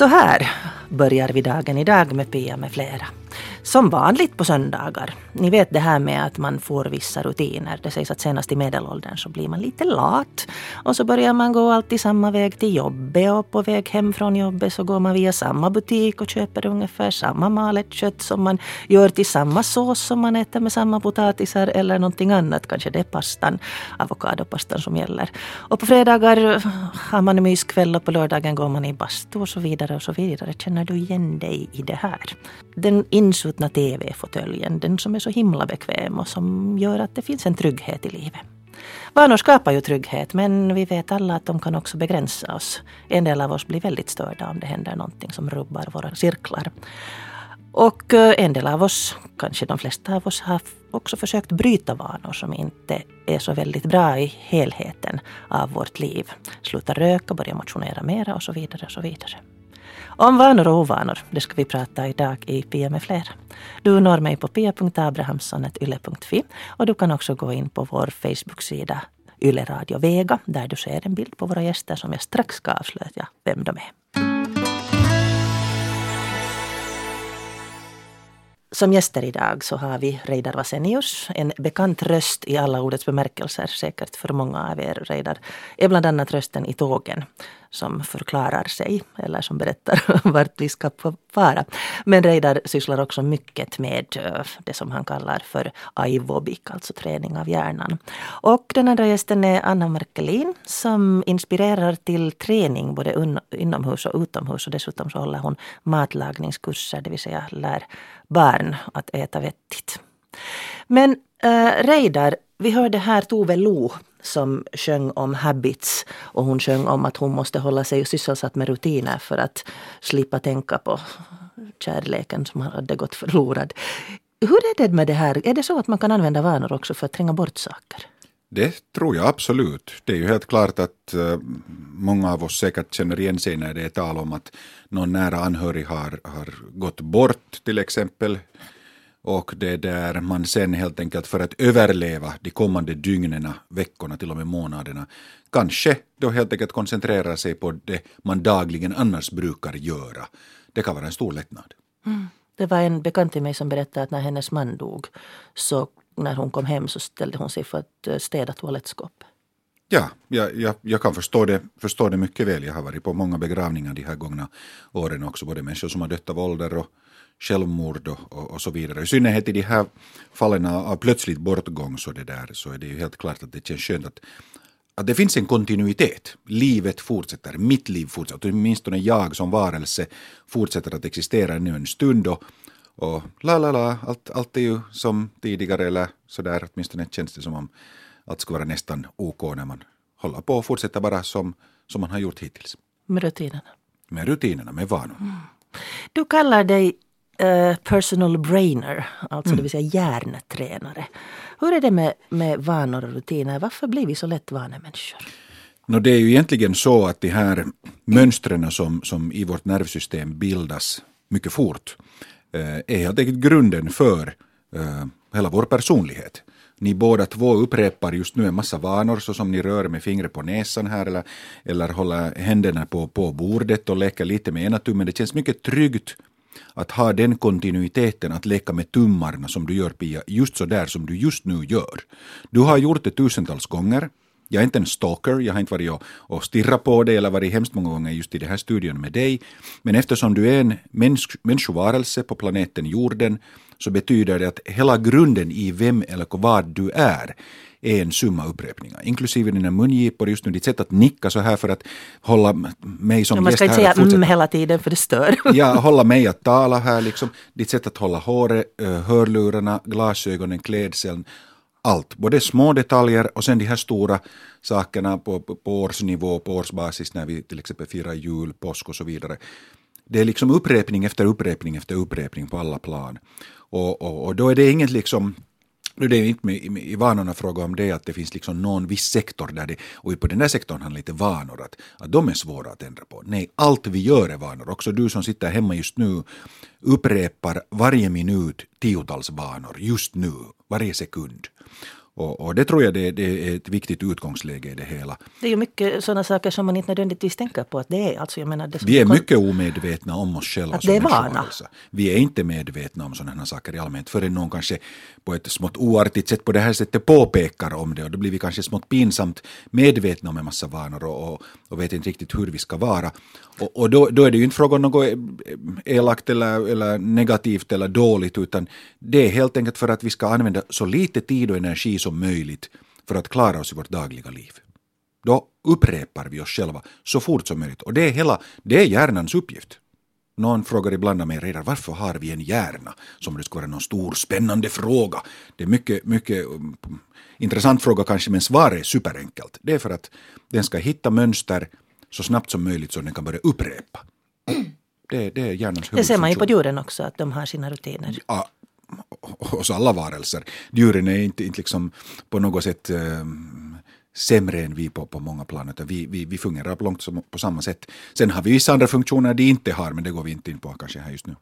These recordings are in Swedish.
Så här börjar vi dagen idag med Pia med flera. Som vanligt på söndagar. Ni vet det här med att man får vissa rutiner. Det sägs att senast i medelåldern så blir man lite lat. Och så börjar man gå alltid samma väg till jobbet och på väg hem från jobbet så går man via samma butik och köper ungefär samma malet kött som man gör till samma sås som man äter med samma potatisar eller någonting annat. Kanske det är pastan, avokadopastan som gäller. Och på fredagar har man en myskväll och på lördagen går man i bastu och så vidare och så vidare. Känner du igen dig i det här? Den insuttna TV-fåtöljen, den som är så himla bekväm och som gör att det finns en trygghet i livet. Vanor skapar ju trygghet men vi vet alla att de kan också begränsa oss. En del av oss blir väldigt störda om det händer någonting som rubbar våra cirklar. Och eh, en del av oss, kanske de flesta av oss, har också försökt bryta vanor som inte är så väldigt bra i helheten av vårt liv. Sluta röka, börja motionera mera och så vidare. Och så vidare. Om vanor och ovanor, det ska vi prata idag i Pia med flera. Du når mig på pia.abrahamssonylle.fi och du kan också gå in på vår Facebook-sida Yle Radio Vega där du ser en bild på våra gäster som jag strax ska avslöja vem de är. Som gäster idag så har vi Reidar Vasenius, en bekant röst i alla ordets bemärkelser, säkert för många av er. Reidar är bland annat rösten i tågen som förklarar sig eller som berättar vart vi ska fara. Men Reidar sysslar också mycket med eh, det som han kallar för aivobik, alltså träning av hjärnan. Och den andra gästen är Anna Markelin som inspirerar till träning både inomhus och utomhus och dessutom så håller hon matlagningskurser, det vill säga lär barn att äta vettigt. Men äh, Reidar, vi hörde här Tove Lo som sjöng om habits och hon sjöng om att hon måste hålla sig sysselsatt med rutiner för att slippa tänka på kärleken som hade gått förlorad. Hur är det med det här? Är det så att man kan använda vanor också för att tränga bort saker? Det tror jag absolut. Det är ju helt klart att eh, många av oss säkert känner igen sig när det är tal om att någon nära anhörig har, har gått bort till exempel och det där man sen helt enkelt för att överleva de kommande dygnen, veckorna, till och med månaderna, kanske då helt enkelt koncentrerar sig på det man dagligen annars brukar göra. Det kan vara en stor lättnad. Mm. Det var en bekant till mig som berättade att när hennes man dog så när hon kom hem så ställde hon sig för att eh, städa toalettskåpet. Ja, jag, jag, jag, kan förstå det, förstå det mycket väl. Jag har varit på många begravningar de här gångna åren också, både människor som har dött av ålder och självmord och, och, och, så vidare. I synnerhet i de här fallen av plötsligt bortgång så, det där, så är det ju helt klart att det känns skönt att, att det finns en kontinuitet. Livet fortsätter, mitt liv fortsätter, åtminstone jag som varelse fortsätter att existera ännu en stund och, och la la la, allt, allt är ju som tidigare eller sådär, åtminstone känns det som om allt ska vara nästan OK när man håller på och fortsätter bara som, som man har gjort hittills. Med rutinerna? Med rutinerna, med vanorna. Mm. Du kallar dig uh, personal brainer, alltså mm. det vill säga hjärntränare. Hur är det med, med vanor och rutiner? Varför blir vi så lätt vanemänniskor? No, det är ju egentligen så att de här mönstren som, som i vårt nervsystem bildas mycket fort eh, är helt enkelt grunden för eh, hela vår personlighet. Ni båda två upprepar just nu en massa vanor såsom ni rör med fingret på näsan här eller, eller håller händerna på, på bordet och leker lite med ena tummen. Det känns mycket tryggt att ha den kontinuiteten att leka med tummarna som du gör Pia, just så där som du just nu gör. Du har gjort det tusentals gånger. Jag är inte en stalker, jag har inte varit och, och stirrat på dig eller varit hemskt många gånger just i den här studion med dig. Men eftersom du är en mäns människovarelse på planeten jorden så betyder det att hela grunden i vem eller vad du är är en summa upprepningar, inklusive dina mungipor, just nu ditt sätt att nicka så här för att hålla mig som ja, gäst här. Man ska inte säga mm hela tiden för det stör. ja, hålla mig att tala här liksom. Ditt sätt att hålla håret, hörlurarna, glasögonen, klädseln, allt. Både små detaljer och sen de här stora sakerna på, på, på årsnivå, på årsbasis när vi till exempel firar jul, påsk och så vidare. Det är liksom upprepning efter upprepning efter upprepning på alla plan. Och, och, och då är det inget liksom nu det är inte med, i vanorna fråga om det att det finns liksom någon viss sektor där det, och på den där sektorn handlar lite vanor, att, att de är svåra att ändra på. Nej, allt vi gör är vanor. Också du som sitter hemma just nu upprepar varje minut tiotals vanor, just nu, varje sekund. Och, och det tror jag det, det, är ett viktigt utgångsläge i det hela. Det är ju mycket sådana saker som man inte nödvändigtvis tänker på att det är. Alltså jag menar, det vi är mycket omedvetna om oss själva att det är vana. Vi är inte medvetna om sådana här saker i allmänhet förrän någon kanske på ett smått oartigt sätt på det här sättet påpekar om det och då blir vi kanske smått pinsamt medvetna om en massa vanor och, och, och vet inte riktigt hur vi ska vara. Och, och då, då, är det ju inte fråga om något eh, eh, elakt eller, eller negativt eller dåligt utan det är helt enkelt för att vi ska använda så lite tid och energi som möjligt för att klara oss i vårt dagliga liv. Då upprepar vi oss själva så fort som möjligt och det är, hela, det är hjärnans uppgift. Någon frågar ibland av mig redan varför har vi en hjärna? Som det skulle vara någon stor spännande fråga. Det är mycket, mycket um, intressant fråga kanske men svaret är superenkelt. Det är för att den ska hitta mönster så snabbt som möjligt så den kan börja upprepa. Det, det är hjärnans Det ser man ju på djuren också, att de har sina rutiner. Ja, hos alla varelser. Djuren är inte, inte liksom på något sätt um, sämre än vi på, på många plan, vi, vi, vi fungerar på långt som, på samma sätt. Sen har vi vissa andra funktioner de inte har, men det går vi inte in på kanske här just nu.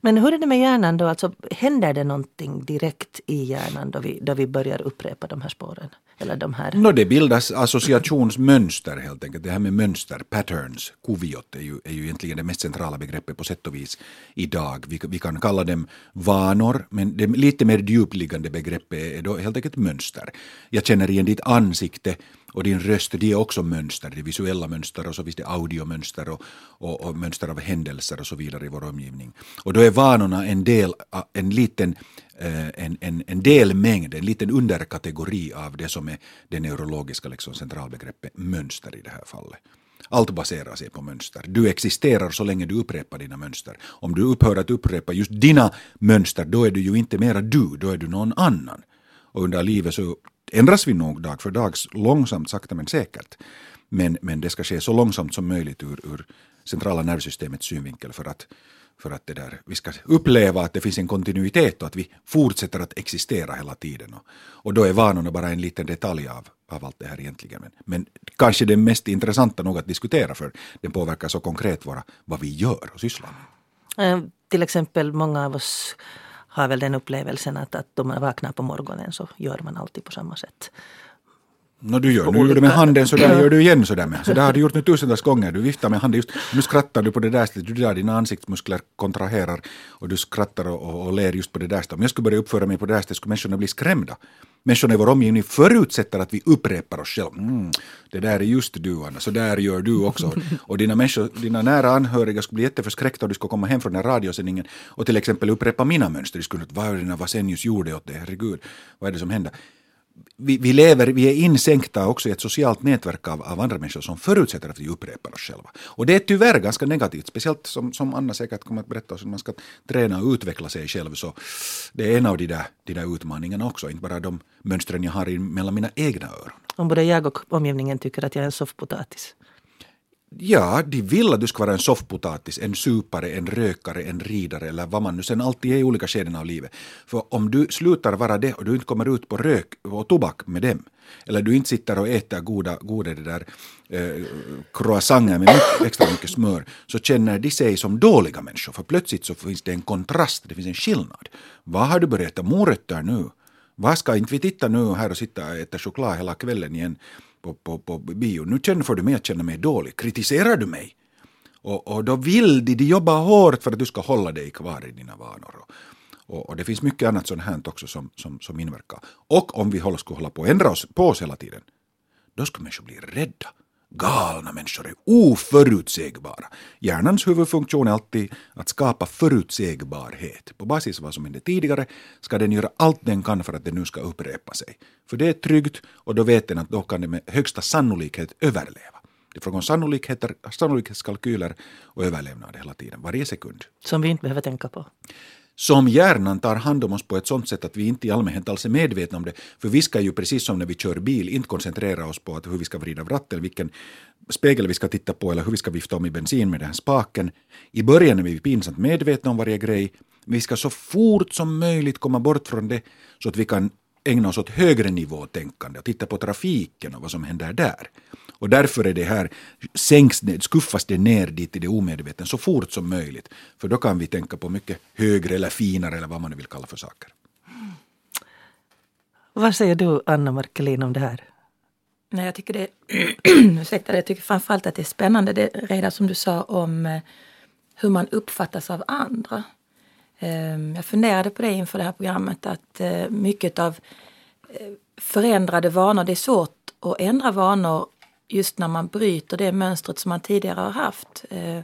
Men hur är det med hjärnan då? Alltså, händer det någonting direkt i hjärnan då vi, då vi börjar upprepa de här spåren? Eller de här? No, det bildas associationsmönster helt enkelt. Det här med mönster, patterns, kuviot är ju, är ju egentligen det mest centrala begreppet på sätt och vis idag. Vi, vi kan kalla dem vanor, men det lite mer djupliggande begreppet är då helt enkelt mönster. Jag känner igen ditt ansikte och din röst, det är också mönster, det är visuella mönster och så finns det audiomönster och, och, och, mönster av händelser och så vidare i vår omgivning. Och då är vanorna en del, en liten Eh, en, en, en delmängd, en liten underkategori av det som är det neurologiska liksom, centralbegreppet mönster i det här fallet. Allt baserar sig på mönster. Du existerar så länge du upprepar dina mönster. Om du upphör att upprepa just dina mönster, då är du ju inte mera du, då är du någon annan. Och under livet så ändras vi nog dag för dag, långsamt, sakta men säkert. Men, men det ska ske så långsamt som möjligt ur, ur centrala nervsystemets synvinkel för att, för att det där, vi ska uppleva att det finns en kontinuitet och att vi fortsätter att existera hela tiden. Och, och då är vanorna bara en liten detalj av, av allt det här egentligen. Men, men kanske det mest intressanta nog att diskutera för den påverkar så konkret våra, vad vi gör och sysslar med. Eh, till exempel många av oss har väl den upplevelsen att, att om man vaknar på morgonen så gör man alltid på samma sätt. No, du gör, nu gör du med handen så där gör du igen så där med. Så där har du gjort nu tusentals gånger. Du viftar med handen just, nu skrattar du på det där stället, du där dina ansiktsmuskler kontraherar och du skrattar och, och, och ler just på det där stället. Om jag skulle börja uppföra mig på det där stället skulle människorna bli skrämda. Människorna i vår omgivning förutsätter att vi upprepar oss själva. Mm, det där är just du Anna, så där gör du också. Och dina, människor, dina nära anhöriga skulle bli jätteförskräckta om du skulle komma hem från den här radiosändningen och till exempel upprepa mina mönster. De skulle vad är det Vasenius gjorde åt det, herregud, vad är det som händer? Vi, vi, lever, vi är insänkta också i ett socialt nätverk av, av andra människor som förutsätter att vi upprepar oss själva. Och det är tyvärr ganska negativt, speciellt som, som Anna säkert kommer att berätta oss, man ska träna och utveckla sig själv. Så det är en av de där, de där utmaningarna också, inte bara de mönstren jag har mellan mina egna öron. Om både jag och omgivningen tycker att jag är en soffpotatis. Ja, de vill att du ska vara en soffpotatis, en supare, en rökare, en ridare eller vad man nu sen alltid är i olika skeden av livet. För om du slutar vara det och du inte kommer ut på rök och tobak med dem, eller du inte sitter och äter goda, goda det där eh, croissanter med mycket, extra mycket smör, så känner de sig som dåliga människor. För plötsligt så finns det en kontrast, det finns en skillnad. Vad har du börjat äta morötter nu? Vad ska inte vi titta nu här och sitta och äta choklad hela kvällen igen? På, på, på bio. Nu känner, får du mig att känna mig dålig. Kritiserar du mig? Och, och då vill de, de jobbar hårt för att du ska hålla dig kvar i dina vanor. Och, och, och det finns mycket annat sånt här också som, som, som inverkar. Och om vi håller, skulle hålla på att ändra oss på oss hela tiden, då skulle människor bli rädda. Galna människor är oförutsägbara. Hjärnans huvudfunktion är alltid att skapa förutsägbarhet. På basis av vad som hände tidigare ska den göra allt den kan för att det nu ska upprepa sig. För det är tryggt och då vet den att då kan den med högsta sannolikhet överleva. Det är fråga om sannolikhetskalkyler och överlevnad hela tiden, varje sekund. Som vi inte behöver tänka på som hjärnan tar hand om oss på ett sånt sätt att vi inte i allmänhet alls är medvetna om det. För vi ska ju precis som när vi kör bil inte koncentrera oss på att hur vi ska vrida av ratten, vilken spegel vi ska titta på eller hur vi ska vifta om i bensin med den här spaken. I början är vi pinsamt medvetna om varje grej, men vi ska så fort som möjligt komma bort från det så att vi kan ägna oss åt högre nivå tänkande och titta på trafiken och vad som händer där. Och därför är det här, sänks skuffas det ner dit i det omedvetna så fort som möjligt. För då kan vi tänka på mycket högre eller finare eller vad man nu vill kalla för saker. Vad säger du, Anna Markelin, om det här? Nej, jag tycker det, ursäkta, jag tycker framförallt att det är spännande, det redan som du sa om eh, hur man uppfattas av andra. Ehm, jag funderade på det inför det här programmet att eh, mycket av eh, förändrade vanor, det är svårt att ändra vanor just när man bryter det mönstret som man tidigare har haft. Eh,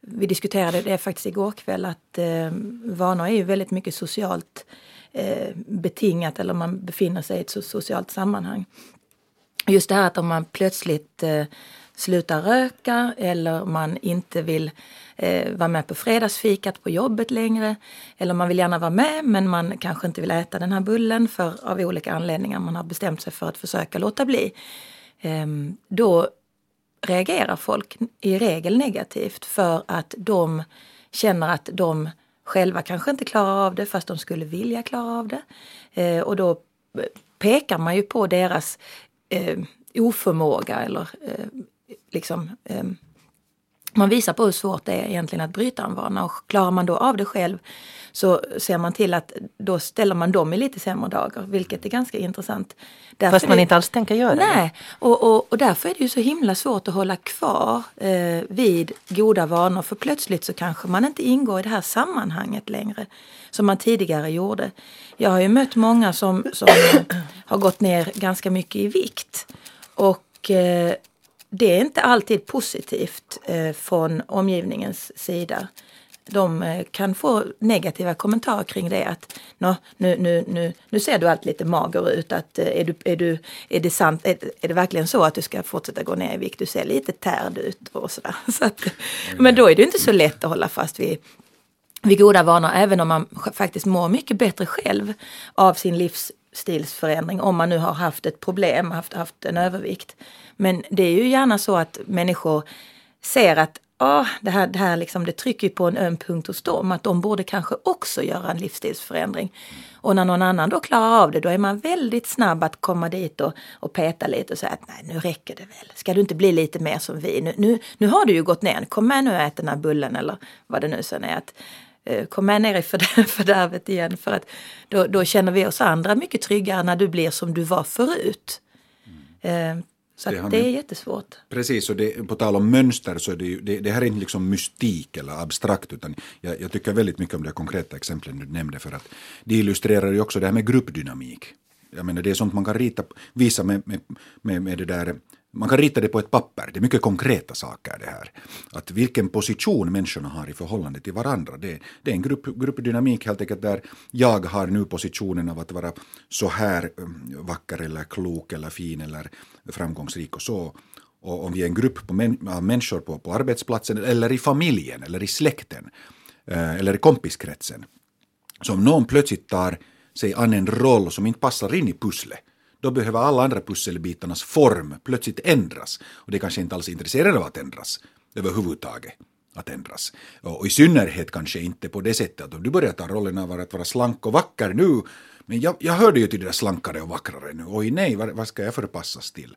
vi diskuterade det faktiskt igår kväll att eh, vanor är ju väldigt mycket socialt eh, betingat eller man befinner sig i ett socialt sammanhang. Just det här att om man plötsligt eh, slutar röka eller man inte vill eh, vara med på fredagsfikat på jobbet längre. Eller man vill gärna vara med men man kanske inte vill äta den här bullen för av olika anledningar. Man har bestämt sig för att försöka låta bli. Ehm, då reagerar folk i regel negativt för att de känner att de själva kanske inte klarar av det fast de skulle vilja klara av det. Ehm, och då eh, pekar man ju på deras eh, oförmåga eller eh, liksom ehm, man visar på hur svårt det är egentligen att bryta en vana och klarar man då av det själv så ser man till att då ställer man dem i lite sämre dagar, vilket är ganska intressant. Därför Fast man inte alls tänker göra nej, det? Nej, och, och, och, därför är det ju så himla svårt att hålla kvar eh, vid goda vanor för plötsligt så kanske man inte ingår i det här sammanhanget längre som man tidigare gjorde. Jag har ju mött många som, som har gått ner ganska mycket i vikt och eh, det är inte alltid positivt eh, från omgivningens sida. De eh, kan få negativa kommentarer kring det. Att nu, nu, nu, nu ser du allt lite mager ut. Att, eh, är, du, är, du, är, det sant, är, är, det verkligen så att du ska fortsätta gå ner i vikt? Du ser lite tärd ut och sådär. Så att, men då är det inte så lätt att hålla fast vid vid goda vanor även om man faktiskt mår mycket bättre själv av sin livsstilsförändring om man nu har haft ett problem, haft, haft en övervikt. Men det är ju gärna så att människor ser att ah, det här, det här liksom, det trycker på en öm punkt hos dem, att de borde kanske också göra en livsstilsförändring. Och när någon annan då klarar av det, då är man väldigt snabb att komma dit och, och peta lite och säga att nej, nu räcker det väl. Ska du inte bli lite mer som vi? Nu, nu, nu har du ju gått ner, kom med nu och ät den här bullen eller vad det nu sen är. Att, kom med ner i fördärvet igen för att då, då, känner vi oss andra mycket tryggare när du blir som du var förut. Mm. Eh, så det, det är jättesvårt. Precis, och det, på tal om mönster så är det, ju, det, det här är inte liksom mystik eller abstrakt utan jag, jag tycker väldigt mycket om det konkreta exemplen du nämnde för att det illustrerar ju också det här med gruppdynamik. Jag menar det är sånt man kan rita, visa med, med, med, med det där man kan rita det på ett papper, det är mycket konkreta saker det här. Att vilken position människorna har i förhållande till varandra. Det, det är en grupp, gruppdynamik helt enkelt där jag har nu positionen av att vara så här um, vacker eller klok eller fin eller framgångsrik och så. Och om vi är en grupp på män, av människor på, på arbetsplatsen eller i familjen eller i släkten eh, eller i kompiskretsen. Så om någon plötsligt tar sig an en roll som inte passar in i pusslet då behöver alla andra pusselbitarnas form plötsligt ändras. Och det är kanske inte alls intresserade av att ändras överhuvudtaget. Att ändras. Och i synnerhet kanske inte på det sättet att om du börjar ta rollen av att vara slank och vacker nu, men jag, jag hörde ju till det där slankare och vackrare nu, oj nej, vad, vad ska jag förpassas till?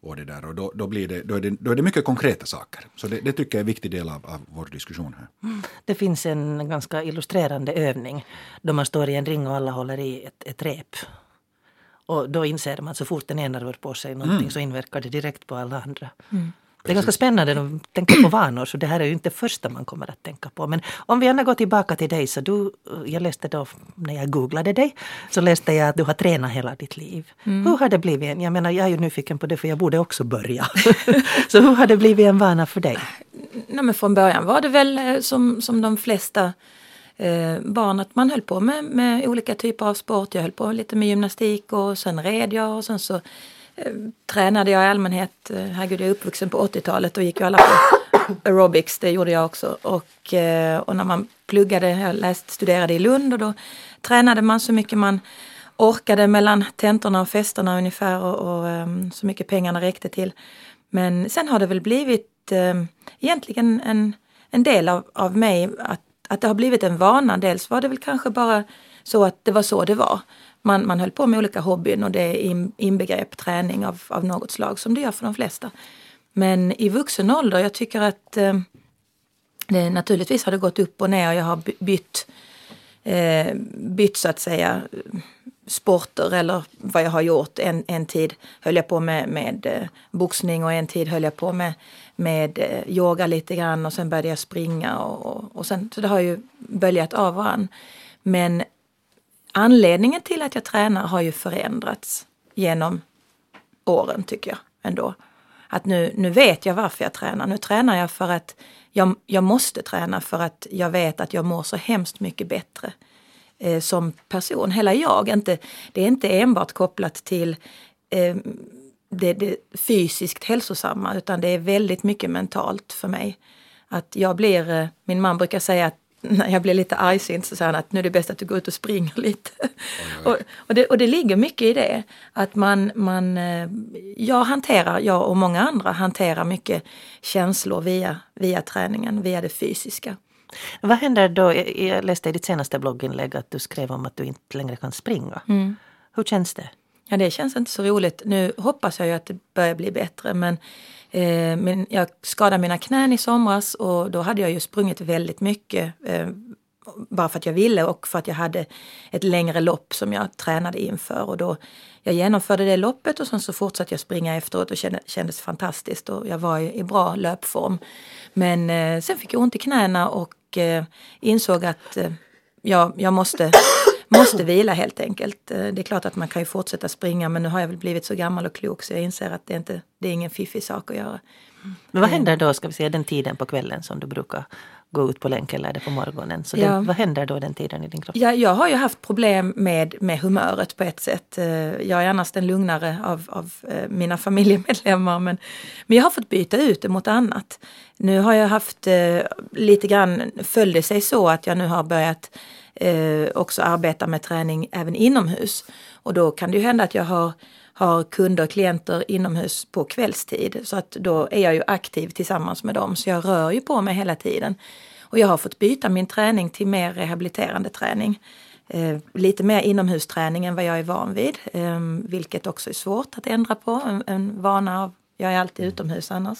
Och, det där, och då, då, blir det, då, är det, då är det mycket konkreta saker. Så det, det tycker jag är en viktig del av, av vår diskussion här. Mm. Det finns en ganska illustrerande övning då man står i en ring och alla håller i ett, ett rep. Och då inser man att så fort den ena rör på sig någonting mm. så inverkar det direkt på alla andra. Mm. Det är ganska spännande att tänka på vanor, så det här är ju inte första man kommer att tänka på. Men om vi gärna går tillbaka till dig, så du, jag läste då, när jag googlade dig, så läste jag att du har tränat hela ditt liv. Mm. Hur har det blivit? Jag menar, jag är ju nyfiken på det, för jag borde också börja. så hur har det blivit en vana för dig? Nej, men från början var det väl eh, som, som de flesta eh, barn att man höll på med, med olika typer av sport. Jag höll på lite med gymnastik och sen red jag och sen så eh, tränade jag i allmänhet. Eh, herregud, jag är uppvuxen på 80-talet och gick ju alla på aerobics, det gjorde jag också. Och, eh, och när man pluggade, jag läst, studerade i Lund och då tränade man så mycket man orkade mellan tentorna och festerna ungefär och, och um, så mycket pengarna räckte till. Men sen har det väl blivit um, egentligen en, en del av, av mig att att det har blivit en vana. Dels var det väl kanske bara så att det var så det var. Man, man höll på med olika hobbyn och det inbegrepp träning av, av något slag som det gör för de flesta. Men i vuxen ålder, jag tycker att eh, det, naturligtvis har det gått upp och ner och jag har bytt, eh, bytt så att säga eh, sporter eller vad jag har gjort. En, en tid höll jag på med, med eh, boxning och en tid höll jag på med, med eh, yoga lite grann och sen började jag springa och, och, och sen, så det har ju böljat av varann. Men anledningen till att jag tränar har ju förändrats genom åren tycker jag ändå. Att nu, nu vet jag varför jag tränar. Nu tränar jag för att jag, jag måste träna för att jag vet att jag mår så hemskt mycket bättre eh, som person. Hela jag, inte, det är inte enbart kopplat till eh, det, det fysiskt hälsosamma utan det är väldigt mycket mentalt för mig. Att jag blir, eh, min man brukar säga att när jag blir lite argsint så säger han att nu är det bäst att du går ut och springer lite. Och, och, det, och det ligger mycket i det. Att man, man, eh, jag hanterar, jag och många andra hanterar mycket känslor via, via träningen, via det fysiska. Vad händer då? Jag läste i ditt senaste blogginlägg att du skrev om att du inte längre kan springa. Mm. Hur känns det? Ja, det känns inte så roligt. Nu hoppas jag ju att det börjar bli bättre men, eh, men jag skadade mina knän i somras och då hade jag ju sprungit väldigt mycket. Eh, bara för att jag ville och för att jag hade ett längre lopp som jag tränade inför. Och då, jag genomförde det loppet och sen så fortsatte jag springa efteråt och kände, kändes fantastiskt och jag var i, i bra löpform. Men eh, sen fick jag ont i knäna och eh, insåg att eh, jag, jag måste måste vila helt enkelt. Eh, det är klart att man kan ju fortsätta springa men nu har jag väl blivit så gammal och klok så jag inser att det, inte, det är ingen fiffig sak att göra. Men vad händer då, ska vi säga den tiden på kvällen som du brukar gå ut på länk eller är det på morgonen? Så ja. den, vad händer då den tiden i din kropp? Ja, jag har ju haft problem med, med humöret på ett sätt. Eh, jag är annars den lugnare av, av eh, mina familjemedlemmar men, men jag har fått byta ut det mot annat. Nu har jag haft lite grann, föll det sig så att jag nu har börjat eh, också arbetar med träning även inomhus. Och då kan det ju hända att jag har, har kunder och klienter inomhus på kvällstid. Så att då är jag ju aktiv tillsammans med dem. Så jag rör ju på mig hela tiden. Och jag har fått byta min träning till mer rehabiliterande träning. Eh, lite mer inomhusträning än vad jag är van vid. Eh, vilket också är svårt att ändra på. En, en vana av, jag är alltid utomhus annars.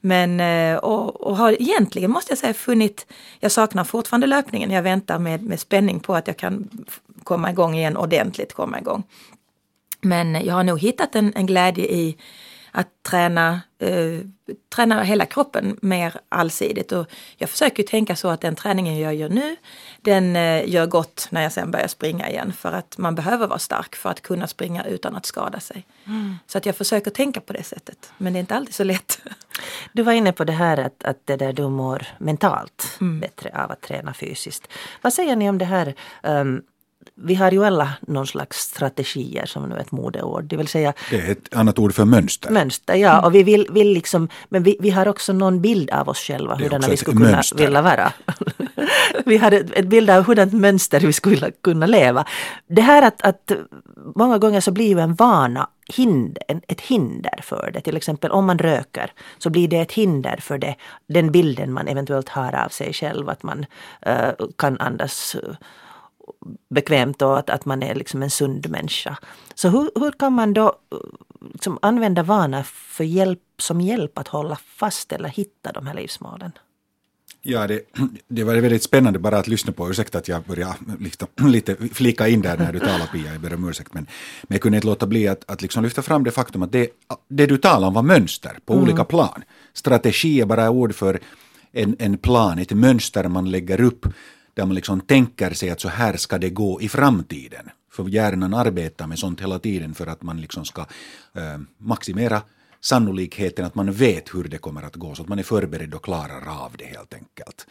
Men, eh, och, och har egentligen måste jag säga funnit, jag saknar fortfarande löpningen. Jag väntar med, med spänning på att jag kan komma igång igen ordentligt, komma igång. Men jag har nog hittat en, en glädje i att träna, eh, träna hela kroppen mer allsidigt. Och jag försöker tänka så att den träningen jag gör nu, den eh, gör gott när jag sen börjar springa igen. För att man behöver vara stark för att kunna springa utan att skada sig. Mm. Så att jag försöker tänka på det sättet. Men det är inte alltid så lätt. Du var inne på det här att, att det där du mår mentalt mm. bättre av att träna fysiskt. Vad säger ni om det här um, vi har ju alla någon slags strategier som nu är ett modeord. Det vill säga... Det är ett annat ord för mönster. Mönster, ja. Och vi vill, vill liksom, men vi, vi har också någon bild av oss själva hurdana vi skulle kunna mönster. vilja vara. vi har ett, ett bild av hurdant mönster vi skulle kunna leva. Det här att, att många gånger så blir ju en vana hinder, ett hinder för det. Till exempel om man röker så blir det ett hinder för det, den bilden man eventuellt har av sig själv. Att man uh, kan andas bekvämt och att, att man är liksom en sund människa. Så hur, hur kan man då liksom använda vanor för hjälp, som hjälp att hålla fast eller hitta de här livsmålen? Ja, det, det var väldigt spännande bara att lyssna på. Ursäkta att jag började liksom, lite flika in där när du talade Pia, jag ber om ursäkt. Men, men jag kunde inte låta bli att, att liksom lyfta fram det faktum att det, det du talade om var mönster på mm. olika plan. Strategi är bara ord för en, en plan, ett mönster man lägger upp där man liksom tänker sig att så här ska det gå i framtiden. För hjärnan arbetar med sånt hela tiden för att man liksom ska eh, maximera sannolikheten att man vet hur det kommer att gå, så att man är förberedd och klarar av det helt enkelt.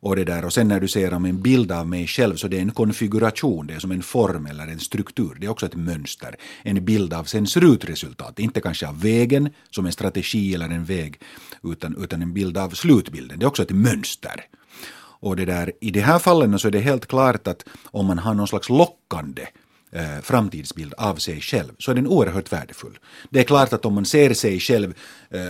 Och, det där. och sen när du ser om en bild av mig själv så det är en konfiguration, det är som en form eller en struktur. Det är också ett mönster. En bild av sen slutresultat. Inte kanske av vägen som en strategi eller en väg utan, utan en bild av slutbilden. Det är också ett mönster. Och det där, I de här fallen så är det helt klart att om man har någon slags lockande eh, framtidsbild av sig själv så är den oerhört värdefull. Det är klart att om man ser sig själv eh,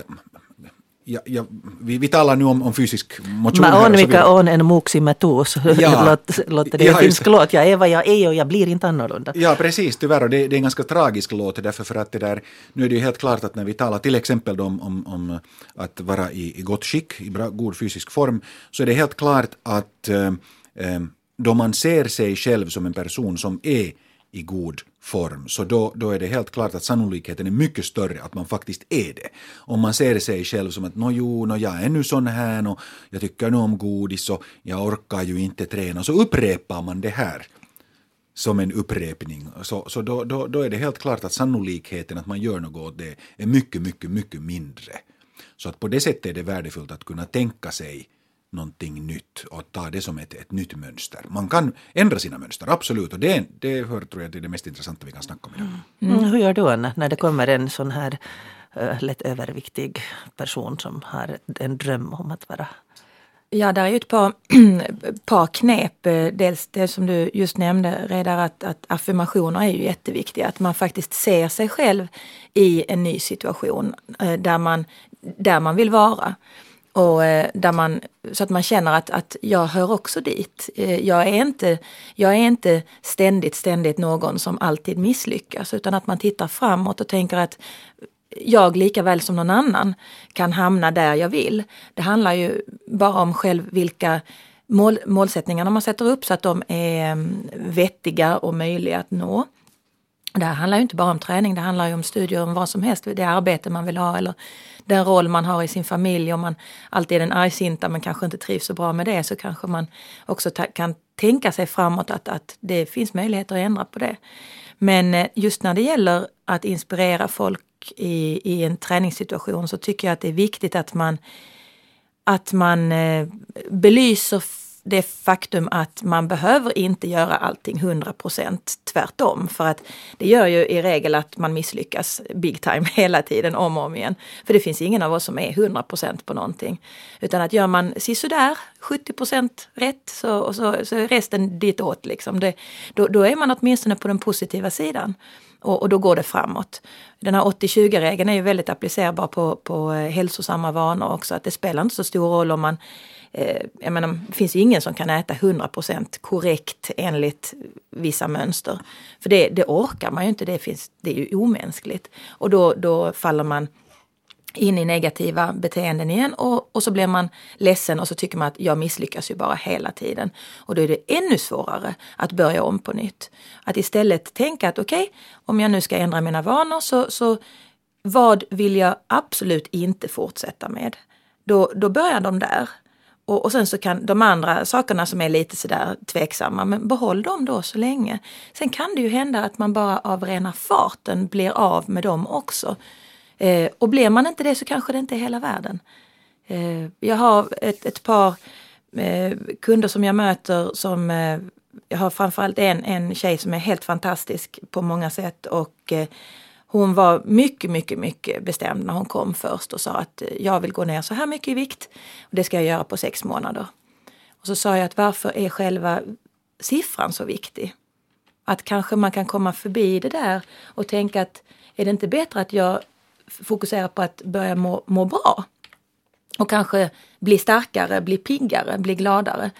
Ja, ja, vi, vi talar nu om, om fysisk motion. On mikä on en muuksi mä tuus. Ja, låter det ja, finsk låt. Jag är vad jag är och jag blir inte annorlunda. Ja precis, tyvärr. Och det, det är en ganska tragisk låt därför för att det där, nu är det ju helt klart att när vi talar till exempel om, om, om att vara i, i gott skick, i bra, god fysisk form, så är det helt klart att eh då man ser sig själv som en person som är i god form, så då, då är det helt klart att sannolikheten är mycket större att man faktiskt är det. Om man ser sig själv som att nå jo, nå, jag är nu sån här och jag tycker nu om godis och jag orkar ju inte träna, så upprepar man det här som en upprepning, så, så då, då, då är det helt klart att sannolikheten att man gör något åt det är mycket, mycket, mycket mindre. Så att på det sättet är det värdefullt att kunna tänka sig någonting nytt och ta det som ett, ett nytt mönster. Man kan ändra sina mönster, absolut, och det, det hör tror jag till det mest intressanta vi kan snacka om idag. Mm. Mm. Hur gör du Anna, när det kommer en sån här uh, lätt överviktig person som har en dröm om att vara Ja, där är ju ett par, par knep. Eh, dels det som du just nämnde redan att, att affirmationer är ju jätteviktiga. Att man faktiskt ser sig själv i en ny situation eh, där man, där man vill vara. Och eh, där man, så att man känner att, att jag hör också dit. Eh, jag är, inte, jag är inte ständigt, ständigt någon som alltid misslyckas utan att man tittar framåt och tänker att jag lika väl som någon annan kan hamna där jag vill. Det handlar ju bara om själv vilka mål, målsättningarna man sätter upp så att de är mm, vettiga och möjliga att nå. Det här handlar ju inte bara om träning, det handlar ju om studier, om vad som helst, det arbete man vill ha eller den roll man har i sin familj. Om man alltid är den argsinta men kanske inte trivs så bra med det så kanske man också kan tänka sig framåt att, att det finns möjligheter att ändra på det. Men eh, just när det gäller att inspirera folk i, i en träningssituation så tycker jag att det är viktigt att man, att man eh, belyser det faktum att man behöver inte göra allting 100% tvärtom. För att det gör ju i regel att man misslyckas big time hela tiden om och om igen. För det finns ingen av oss som är 100% på någonting. Utan att gör man sisådär 70% rätt så, så, så är resten ditåt. Liksom. Det, då, då är man åtminstone på den positiva sidan. Och, och, då går det framåt. Den här 80-20-regeln är ju väldigt applicerbar på, på eh, hälsosamma vanor också. Att det spelar inte så stor roll om man eh, jag menar, det finns ju ingen som kan äta 100% korrekt enligt vissa mönster. För det, det orkar man ju inte, det, finns, det är ju omänskligt. Och då, då faller man in i negativa beteenden igen och, och så blir man ledsen och så tycker man att jag misslyckas ju bara hela tiden. Och då är det ännu svårare att börja om på nytt. Att istället tänka att okej, okay, om jag nu ska ändra mina vanor så, så vad vill jag absolut inte fortsätta med? Då, då börjar de där. Och, och sen så kan de andra sakerna som är lite sådär tveksamma, men behåll dem då så länge. Sen kan det ju hända att man bara av rena farten blir av med dem också. Eh, och blir man inte det så kanske det inte är hela världen. Eh, jag har ett, ett par eh, kunder som jag möter som eh, jag har framförallt en, en tjej som är helt fantastisk på många sätt och eh, hon var mycket, mycket, mycket bestämd när hon kom först och sa att eh, jag vill gå ner så här mycket i vikt och det ska jag göra på sex månader. Och så sa jag att varför är själva siffran så viktig? Att kanske man kan komma förbi det där och tänka att är det inte bättre att jag fokuserar på att börja må, må bra? Och kanske bli starkare, bli piggare, bli gladare.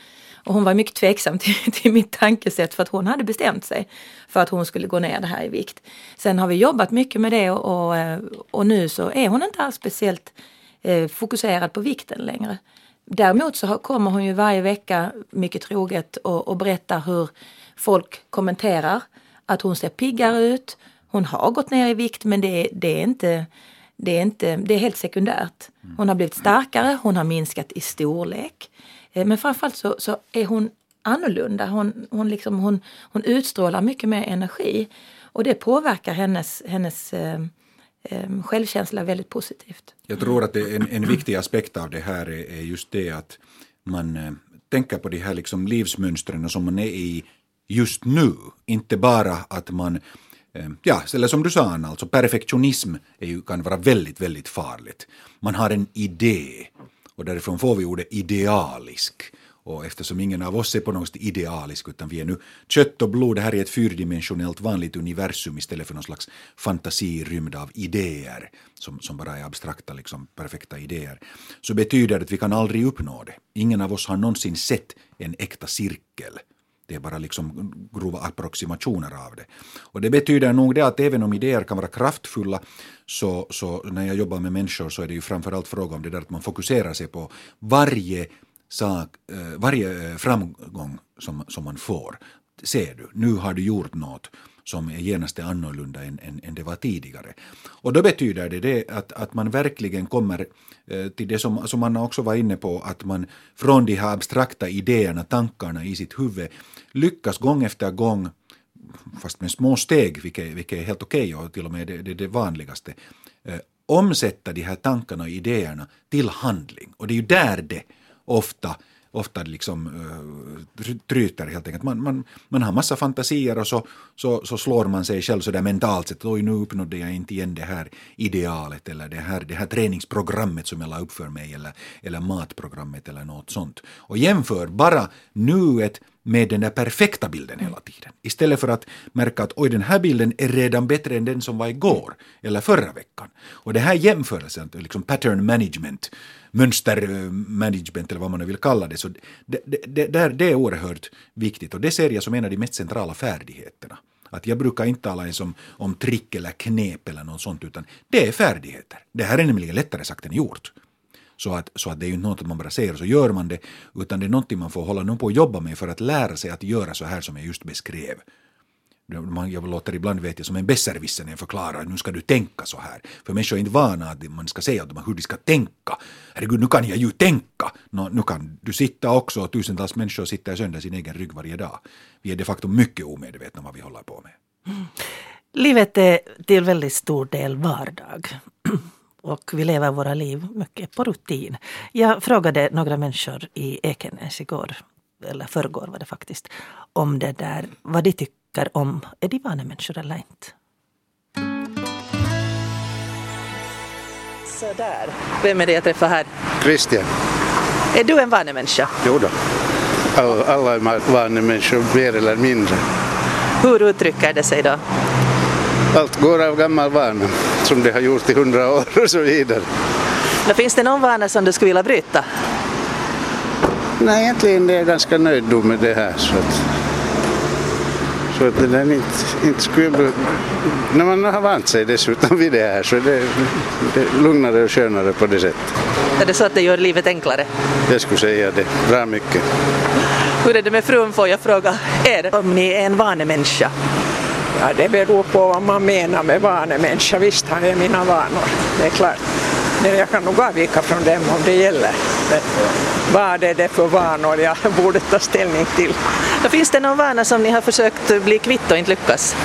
Och hon var mycket tveksam till, till mitt tankesätt för att hon hade bestämt sig för att hon skulle gå ner det här i vikt. Sen har vi jobbat mycket med det och, och, eh, och nu så är hon inte alls speciellt eh, fokuserad på vikten längre. Däremot så kommer hon ju varje vecka mycket troget och, och berättar hur folk kommenterar att hon ser piggare ut. Hon har gått ner i vikt men det, det är inte det är, inte, det är helt sekundärt. Hon har blivit starkare, hon har minskat i storlek. Eh, men framförallt så, så är hon annorlunda. Hon, hon, liksom, hon, hon utstrålar mycket mer energi och det påverkar hennes, hennes eh, eh, självkänsla väldigt positivt. Jag tror att en, en viktig aspekt av det här är, är just det att man eh, tänker på de här liksom livsmönstren som man är i just nu. Inte bara att man eh, Ja, eller som du sa Anna, alltså perfektionism är ju, kan vara väldigt, väldigt farligt. Man har en idé och därifrån får vi ordet idealisk. Och eftersom ingen av oss är på något sätt idealisk utan vi är nu kött och blod, det här är ett fyrdimensionellt vanligt universum istället för någon slags fantasirymd av idéer som, som bara är abstrakta, liksom perfekta idéer, så betyder det att vi kan aldrig uppnå det. Ingen av oss har någonsin sett en äkta cirkel. Det är bara liksom grova approximationer av det. Och det betyder nog det att även om idéer kan vara kraftfulla så, så när jag jobbar med människor så är det ju framförallt fråga om det där att man fokuserar sig på varje sak, eh, varje eh, framgång som, som man får. Ser du, nu har du gjort något som är genast är annorlunda än, än, än det var tidigare. Och då betyder det, det att, att man verkligen kommer eh, till det som, som Anna också var inne på, att man från de här abstrakta idéerna, tankarna i sitt huvud lyckas gång efter gång fast med små steg, vilket, vilket är helt okej okay och till och med det, det, det vanligaste, eh, omsätta de här tankarna och idéerna till handling. Och det är ju där det ofta ofta liksom uh, tryter helt enkelt. Man, man, man har massa fantasier och så, så, så slår man sig själv sådär mentalt sett, oj nu uppnådde jag inte igen det här idealet eller det här, det här träningsprogrammet som jag la upp för mig eller, eller matprogrammet eller något sånt. Och jämför bara nuet med den där perfekta bilden hela tiden. Istället för att märka att oj, den här bilden är redan bättre än den som var igår eller förra veckan. Och det här jämförelsen, liksom pattern management, mönstermanagement eh, eller vad man nu vill kalla det, så det, det, det, det är oerhört viktigt och det ser jag som en av de mest centrala färdigheterna. Att jag brukar inte tala ens om, om trick eller knep eller något sånt, utan det är färdigheter. Det här är nämligen lättare sagt än gjort. Så att, så att det är ju inte något man bara säger och så gör man det, utan det är någonting man får hålla någon på att jobba med för att lära sig att göra så här som jag just beskrev. Jag låter ibland vet jag som en besserwisser när jag förklarar nu ska du tänka så här. För människor är inte vana att man ska säga dem hur de ska tänka. Herregud, nu kan jag ju tänka. Nå, nu kan du sitta också och tusentals människor sitter sönder sin egen rygg varje dag. Vi är de facto mycket omedvetna om vad vi håller på med. Livet är till väldigt stor del vardag och vi lever våra liv mycket på rutin. Jag frågade några människor i Ekenäs igår, eller förrgår var det faktiskt, om det där, vad de tycker om, är de vanemänniskor eller inte? Sådär. Vem är det jag träffar här? Christian. Är du en vanemänniska? Jo då. Alla, alla är vanemänniskor, mer eller mindre. Hur uttrycker det sig då? Allt går av gammal vana, som det har gjort i hundra år och så vidare. Men finns det någon vana som du skulle vilja bryta? Nej, egentligen är jag ganska nöjd med det här. Så att, så att den inte, inte skulle... När man har vant sig dessutom vid det här så är det, det är lugnare och skönare på det sättet. Är det så att det gör livet enklare? Jag skulle säga det, bra mycket. Hur är det med frun får jag fråga er om ni är en vanemänniska? Ja, det beror på vad man menar med vanemänniska. Visst har jag mina vanor, det är klart. Jag kan nog avvika från dem om det gäller. Men vad är det för vanor jag borde ta ställning till? Finns det någon vana som ni har försökt bli kvitt och inte lyckas?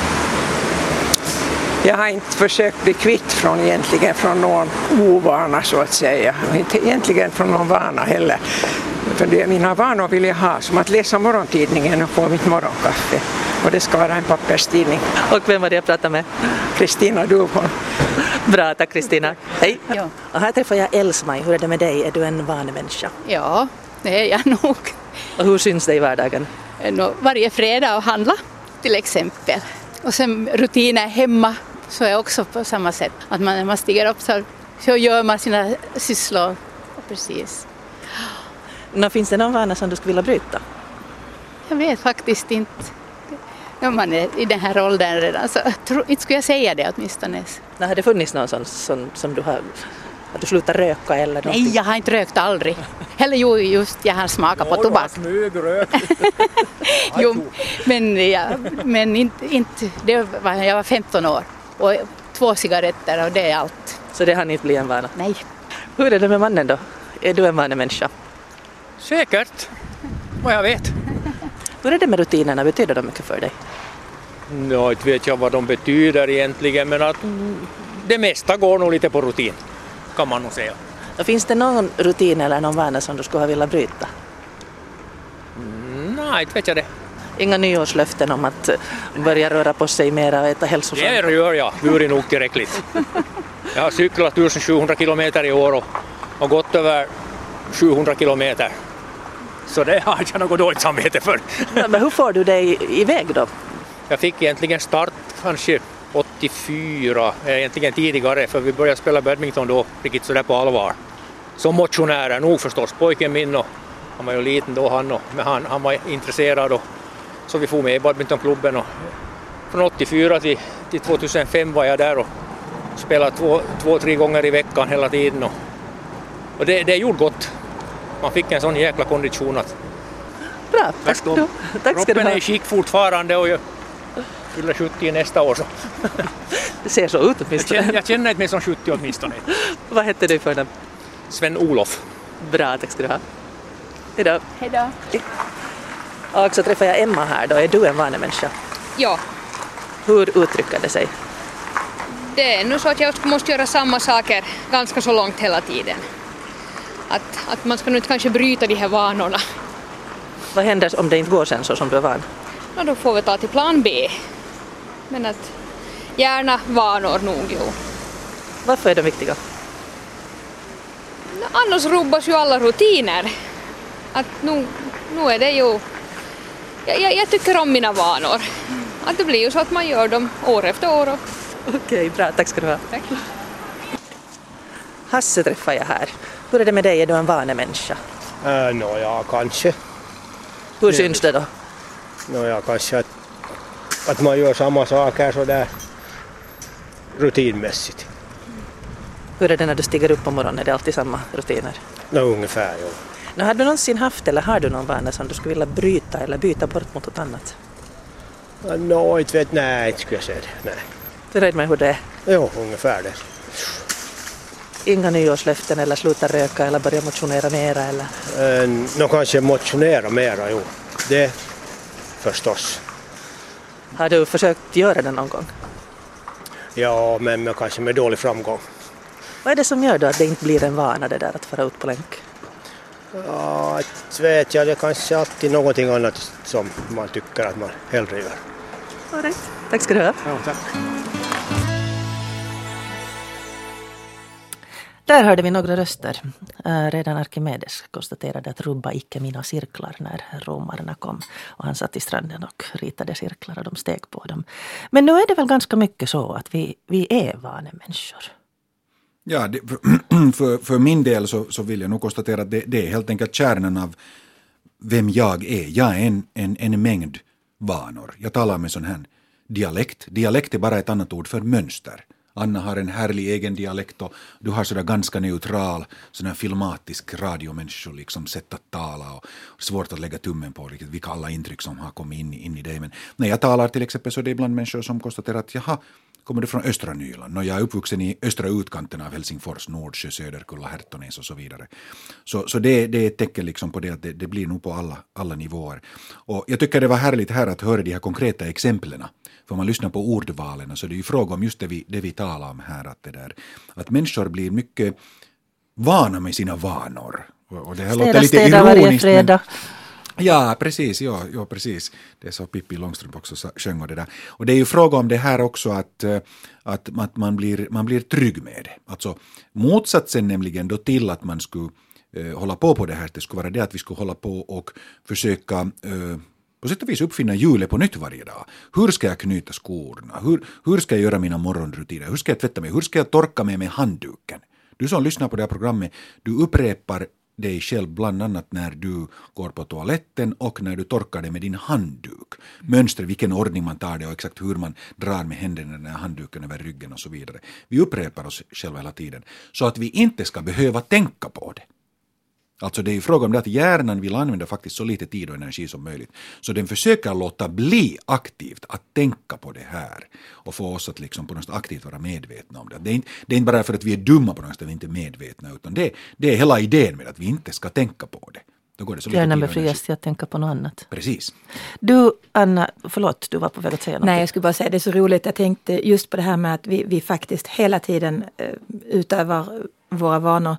Jag har inte försökt bli kvitt från egentligen från någon ovana så att säga. Och inte egentligen från någon vana heller. För det, mina vanor vill jag ha, som att läsa morgontidningen och få mitt morgonkaffe. Och det ska vara en papperstidning. Och vem var det jag pratade med? Kristina Duvholm. Bra, tack Kristina. Hej. Ja. Och här träffar jag Elsmaj. Hur är det med dig? Är du en vanemänniska? Ja, det är jag nog. Och hur syns det i vardagen? Varje fredag och handla till exempel. Och sen rutiner hemma så är också på samma sätt. Att man, när man stiger upp så, så gör man sina sysslor. Precis. Nå, finns det någon vana som du skulle vilja bryta? Jag vet faktiskt inte. När man är i den här åldern redan så tro, inte skulle jag säga det åtminstone. Nej, har det funnits någon sån som, som du har att du slutar röka eller någonting? Nej, jag har inte rökt aldrig. Eller jo, just jag har smakat på tobak. jo, men, ja, men inte, inte, det var, jag var 15 år och två cigaretter och det är allt. Så det har ni inte blivit en vana? Nej. Hur är det med mannen då? Är du en vanemänniska? Säkert, vad jag vet. Hur är det med rutinerna, betyder de mycket för dig? Ja, inte vet jag vad de betyder egentligen men att det mesta går nog lite på rutin kan man nog säga. Finns det någon rutin eller någon vana som du skulle vilja bryta? Mm, nej, inte vet jag det. Inga nyårslöften om att börja röra på sig mera och äta hälsosamt? Det gör jag, burit nog tillräckligt. Jag har cyklat 1700 kilometer i år och, och gått över 700 kilometer. Så det har jag något dåligt samvete för. Men hur får du dig iväg då? Jag fick egentligen start kanske 84, egentligen tidigare, för vi började spela badminton då riktigt sådär på allvar. Som motionärer, nog förstås. Pojken min, och, han var ju liten då han, och, men han, han var intresserad och så vi for med i badmintonklubben. Och från 84 till, till 2005 var jag där och spelade två, två, tre gånger i veckan hela tiden. Och, och det, det gjorde gott. Man fick en sån jäkla kondition att... Bra, tack, tack ska du ha. Kroppen är i skick fortfarande och jag fyller 70 nästa år så Det ser så ut jag känner, åtminstone. jag känner inte mig som 70 åtminstone. Vad hette du för namn? Sven-Olof. Bra, tack ska du ha. Hejdå. Hej då. Och så träffar jag Emma här då. Är du en vanemänniska? Ja, Hur uttrycker det sig? det är nu så att jag måste göra samma saker ganska så långt hela tiden. Att, att man ska nu inte kanske bryta de här vanorna. Vad händer om det inte går sen så som du är van? Och då får vi ta till plan B. Men att gärna vanor nog, jo. Varför är de viktiga? Nå, Annars rubbas ju alla rutiner. Att nu, nu är det ju... Jag, jag, jag tycker om mina vanor. Att det blir ju så att man gör dem år efter år. Och, Okej, bra. Tack ska du ha. tack. Hasse träffar jag här. Hur är det med dig? Är du en vanemänniska? Äh, Nåja, kanske. Hur syns det då? Nåja, kanske att, att man gör samma saker sådär rutinmässigt. Hur är det när du stiger upp på morgonen? Är det alltid samma rutiner? Nå, ungefär, ja. Nu, har du någonsin haft eller har du någon vana som du skulle vilja bryta eller byta bort mot något annat? Nå, inte vet Nej, inte skulle jag säga det. Nej. Du är nöjd med hur det är? Jo, ungefär det. Inga nyårslöften eller sluta röka eller börja motionera mera eller? Äh, Nå, kanske motionera mera, jo. Det förstås. Har du försökt göra det någon gång? Ja, men med, kanske med dålig framgång. Vad är det som gör då att det inte blir en vana det där att fara ut på länk? Ja, inte vet jag. Det är kanske alltid någonting annat som man tycker att man hellre gör. All right. Tack ska du ha. Ja, tack. Där hörde vi några röster. Eh, redan Arkimedes konstaterade att rubba icke mina cirklar när romarna kom. Och han satt i stranden och ritade cirklar och de steg på dem. Men nu är det väl ganska mycket så att vi, vi är vanemänniskor. Ja, det, för, för min del så, så vill jag nog konstatera att det, det är helt enkelt kärnan av vem jag är. Jag är en, en, en mängd vanor. Jag talar med sån här dialekt. Dialekt är bara ett annat ord för mönster. Anna har en härlig egen dialekt och du har sådär ganska neutral, sådär filmatisk radiomänniskor liksom sätt att tala och svårt att lägga tummen på riktigt vilka alla intryck som har kommit in, in i dig. Men när jag talar till exempel så är det ibland människor som konstaterar att jaha, kommer du från östra Nyland? Och jag är uppvuxen i östra utkanten av Helsingfors, Nordsjö, Söderkulla, Hertonäs och så vidare. Så, så det, det är ett tecken liksom på det att det, det blir nog på alla, alla nivåer. Och jag tycker det var härligt här att höra de här konkreta exemplen. För om man lyssnar på ordvalen så det är ju fråga om just det vi, det vi talar om här. Att, det där, att människor blir mycket vana med sina vanor. Och, det här låter Städa, lite städa varje ironiskt. men- fredag. Ja, precis. Ja, ja, precis. Det är så Pippi Långstrump också sjöng och det där. Och det är ju fråga om det här också att, eh, att, att man, blir, man blir trygg med det. Alltså motsatsen nämligen då till att man skulle eh, hålla på på det här, det skulle vara det att vi skulle hålla på och försöka eh, på sätt och vis uppfinna hjulet på nytt varje dag. Hur ska jag knyta skorna? Hur, hur ska jag göra mina morgonrutiner? Hur ska jag tvätta mig? Hur ska jag torka mig med handduken? Du som lyssnar på det här programmet, du upprepar dig själv bland annat när du går på toaletten och när du torkar dig med din handduk. Mönster, vilken ordning man tar det och exakt hur man drar med händerna när handduken över ryggen och så vidare. Vi upprepar oss själva hela tiden så att vi inte ska behöva tänka på det. Alltså det är ju fråga om det att hjärnan vill använda faktiskt så lite tid och energi som möjligt. Så den försöker låta bli aktivt att tänka på det här och få oss att liksom på något sätt aktivt vara medvetna om det. Det är, inte, det är inte bara för att vi är dumma på något sätt att vi inte är medvetna utan det, det är hela idén med att vi inte ska tänka på det. Då går det så lite Hjärnan befrias till att tänka på något annat. Precis. Du, Anna, förlåt, du var på väg att säga något. Nej, jag skulle bara säga det är så roligt. Jag tänkte just på det här med att vi, vi faktiskt hela tiden eh, utövar våra vanor.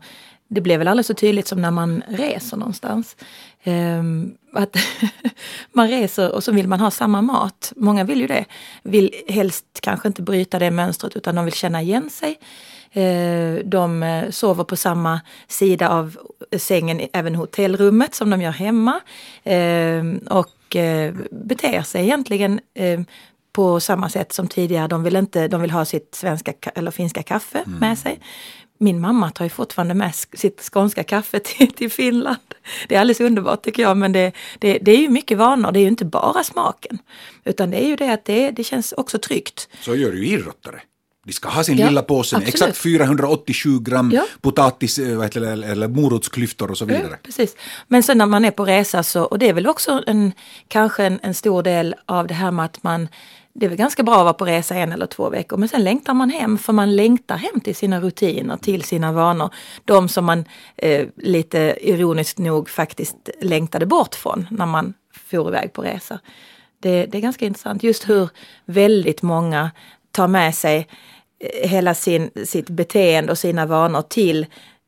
Det blev väl aldrig så tydligt som när man reser någonstans. Ehm, att man reser och så vill man ha samma mat. Många vill ju det. Vill helst kanske inte bryta det mönstret utan de vill känna igen sig. Eh, De eh, sover på samma sida av sängen även hotellrummet som de gör hemma. Eh, Och eh, beter sig egentligen på samma sätt som tidigare. De vill, inte, de vill ha sitt svenska ka- eller finska kaffe med sig. Min mamma tar ju fortfarande med sitt skånska kaffe till, till Finland. Det är alldeles underbart tycker jag, men det, det, det är ju mycket vanor. Det är ju inte bara smaken. Utan det är ju det att det, det känns också tryggt. Så gör ju idrottare. De ska ha sin Ja, lilla påse med exakt 487 gram Ja. potatis eh, eller, eller morotsklyftor och så vidare. Ja, precis. Men sen när man är på resa så, och det är väl också en, kanske en, en stor del av det här med att man det är väl ganska bra att vara på resa en eller två veckor men sen längtar man hem för man längtar hem till sina rutiner, till sina vanor. De som man eh, lite ironiskt nog faktiskt längtade bort från när man for iväg på resa. Det, det är ganska intressant just hur väldigt många tar med sig eh, hela sin, sitt beteende och sina vanor till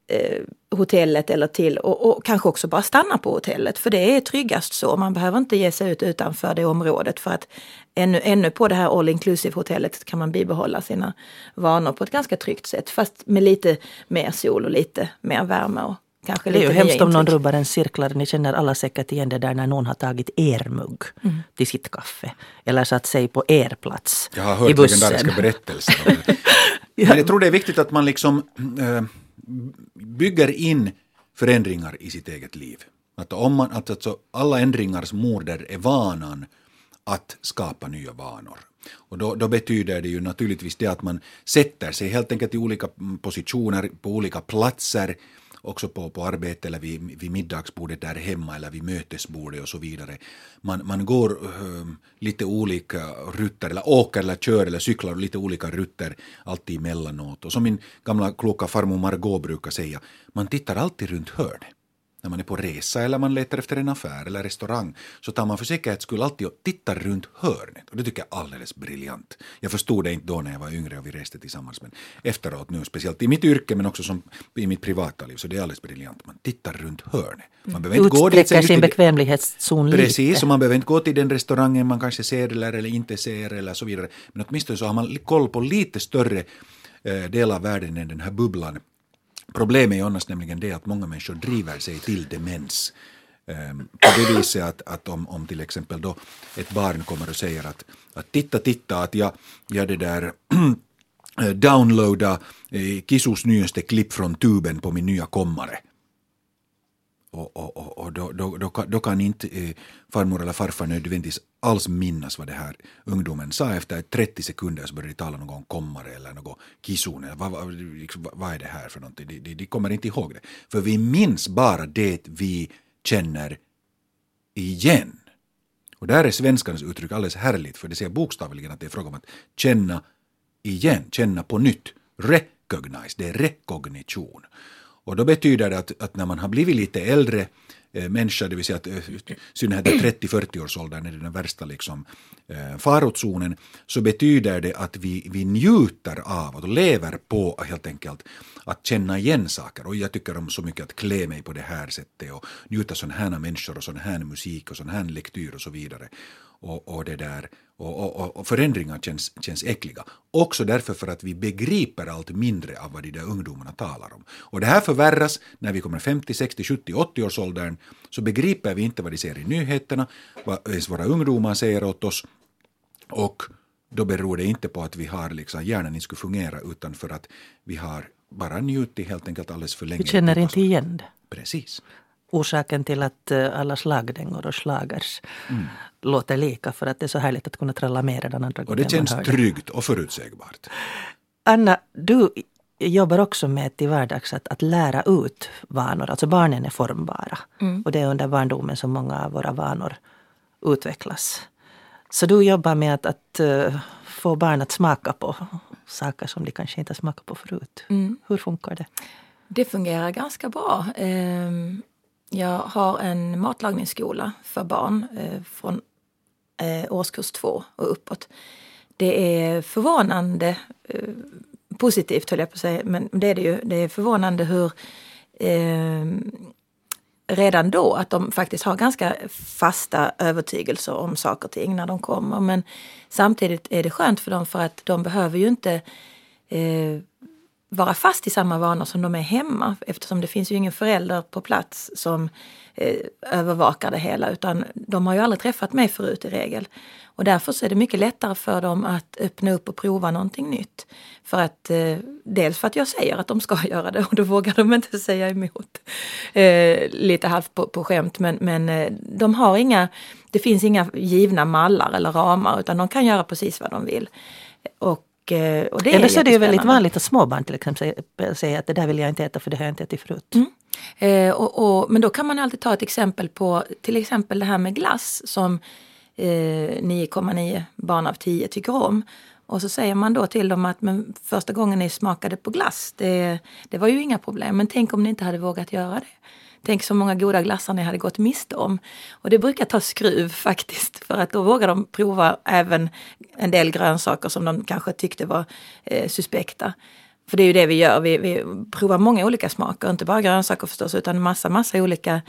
eh, hotellet eller till och, och, kanske också bara stanna på hotellet för det är tryggast så. Man behöver inte ge sig ut utanför det området för att ännu, ännu på det här all inclusive hotellet kan man bibehålla sina vanor på ett ganska tryggt sätt fast med lite mer sol och lite mer värme och kanske Det är lite ju hemskt om någon rubbar en cirklar. Ni känner alla säkert igen det där när någon har tagit er mugg Mm. till sitt kaffe. Eller satt sig på er plats Jag har i hört bussen. legendariska berättelser. Men jag tror det är viktigt att man liksom äh, bygger in förändringar i sitt eget liv. Att om man, att alltså alla ändringars moder är vanan att skapa nya vanor. Och då, då betyder det ju naturligtvis det att man sätter sig helt enkelt i olika positioner, på olika platser, också på, på arbete eller vid, vid middagsbordet där hemma eller vid mötesbordet och så vidare. Man, man går äh, lite olika rutter eller åker eller kör eller cyklar lite olika rutter alltid emellanåt. Och som min gamla kloka farmor Margot brukar säga, man tittar alltid runt hörnet när man är på resa eller man letar efter en affär eller restaurang så tar man för säkerhets skull alltid och tittar runt hörnet. Och det tycker jag är alldeles briljant. Jag förstod det inte då när jag var yngre och vi reste tillsammans men efteråt nu, speciellt i mitt yrke men också som i mitt privata liv, så det är alldeles briljant. Man tittar runt hörnet. Man behöver inte gå dit sin bekvämlighetszon Precis, lite. och man behöver inte gå till den restaurangen man kanske ser eller, eller inte ser eller så vidare. Men åtminstone så har man koll på lite större eh, del av världen än den här bubblan. Problemet är annars nämligen det att många människor driver sig till demens. Ehm, på det viset att, att om, om till exempel då ett barn kommer och säger att, att titta, titta, att jag, jag det där eh, downloada eh, Kisus nyaste klipp från tuben på min nya kommare. Och, och, och, och då, då, då, kan- då kan inte eh, farmor eller farfar nödvändigtvis alls minnas vad det här ungdomen sa. Efter 30 sekunder så började de tala någon kommare eller någon kisun. Eller vad, vad, liksom, vad- vad är det här för någonting? De, de, de kommer inte ihåg det. För vi minns bara det vi känner igen. Och där är svenskans uttryck alldeles härligt för det säger bokstavligen att det är fråga om att känna igen, känna på nytt. Recognize, det är rekognition. Och då betyder det att, att när man har blivit lite äldre Eh, människa, det vill säga att eh, i synnerhet i 30-40-årsåldern är det den värsta liksom, eh, farozonen, så betyder det att vi, vi njuter av och lever på helt enkelt att känna igen saker. Och jag tycker om så mycket att klä mig på det här sättet och njuta sådana här människor och sån här musik och sån här lektyr och så vidare. Och, och det där och, och, och- och förändringar känns, känns äckliga. Också därför för att vi begriper allt mindre av vad de där ungdomarna talar om. Och det här förvärras när vi kommer 50, 60, 70, 80 års åldern så begriper vi inte vad de ser i nyheterna, vad ens våra ungdomar säger åt oss och då beror det inte på att vi har liksom, hjärnan inte skulle fungera utan för att vi har bara njutit helt enkelt alldeles för länge. Vi känner inte igen det. Precis. Orsaken till att eh, alla slagdängor och slagers låter lika för att det är så härligt att kunna tralla med redan andra Och det känns tryggt och förutsägbart. Anna, du jobbar också med till vardags att, att lära ut vanor. Alltså barnen är formbara. Och det är under barndomen som många av våra vanor utvecklas. Så du jobbar med att, att eh, få barn att smaka på saker som de kanske inte smakat på förut. Hur funkar det? Det fungerar ganska bra. Ehm, Jag har en matlagningsskola för barn eh, från eh, årskurs två och uppåt. Det är förvånande positivt höll jag på att säga, men det är det ju. Det är förvånande hur eh, redan då att de faktiskt har ganska fasta övertygelser om saker och ting när de kommer. Men samtidigt är det skönt för dem för att de behöver ju inte eh, vara fast i samma vanor som de är hemma eftersom det finns ju ingen förälder på plats som eh, övervakar det hela utan de har ju aldrig träffat mig förut i regel. Och därför så är det mycket lättare för dem att öppna upp och prova någonting nytt. För att eh, dels för att jag säger att de ska göra det och då vågar de inte säga emot. Eh, lite halvt på, på skämt men, men eh, de har inga, det finns inga givna mallar eller ramar utan de kan göra precis vad de vill. Och, och det Eller så är det ju väldigt vanligt att småbarn till exempel säger- att det där vill jag inte äta för det har jag inte ätit förut. Eh, och, och, men då kan man alltid ta ett exempel på till exempel det här med glass som eh, 9,9 barn av 10 tycker om. Och så säger man då till dem att men första gången ni smakade på glass, det, det var ju inga problem. Men tänk om ni inte hade vågat göra det. Tänk så många goda glassar ni hade gått miste om. Och det brukar ta skruv faktiskt för att då vågar de prova även en del grönsaker som de kanske tyckte var eh, suspekta. För det är ju det vi gör, vi, vi provar många olika smaker, inte bara grönsaker förstås utan massa, massa olika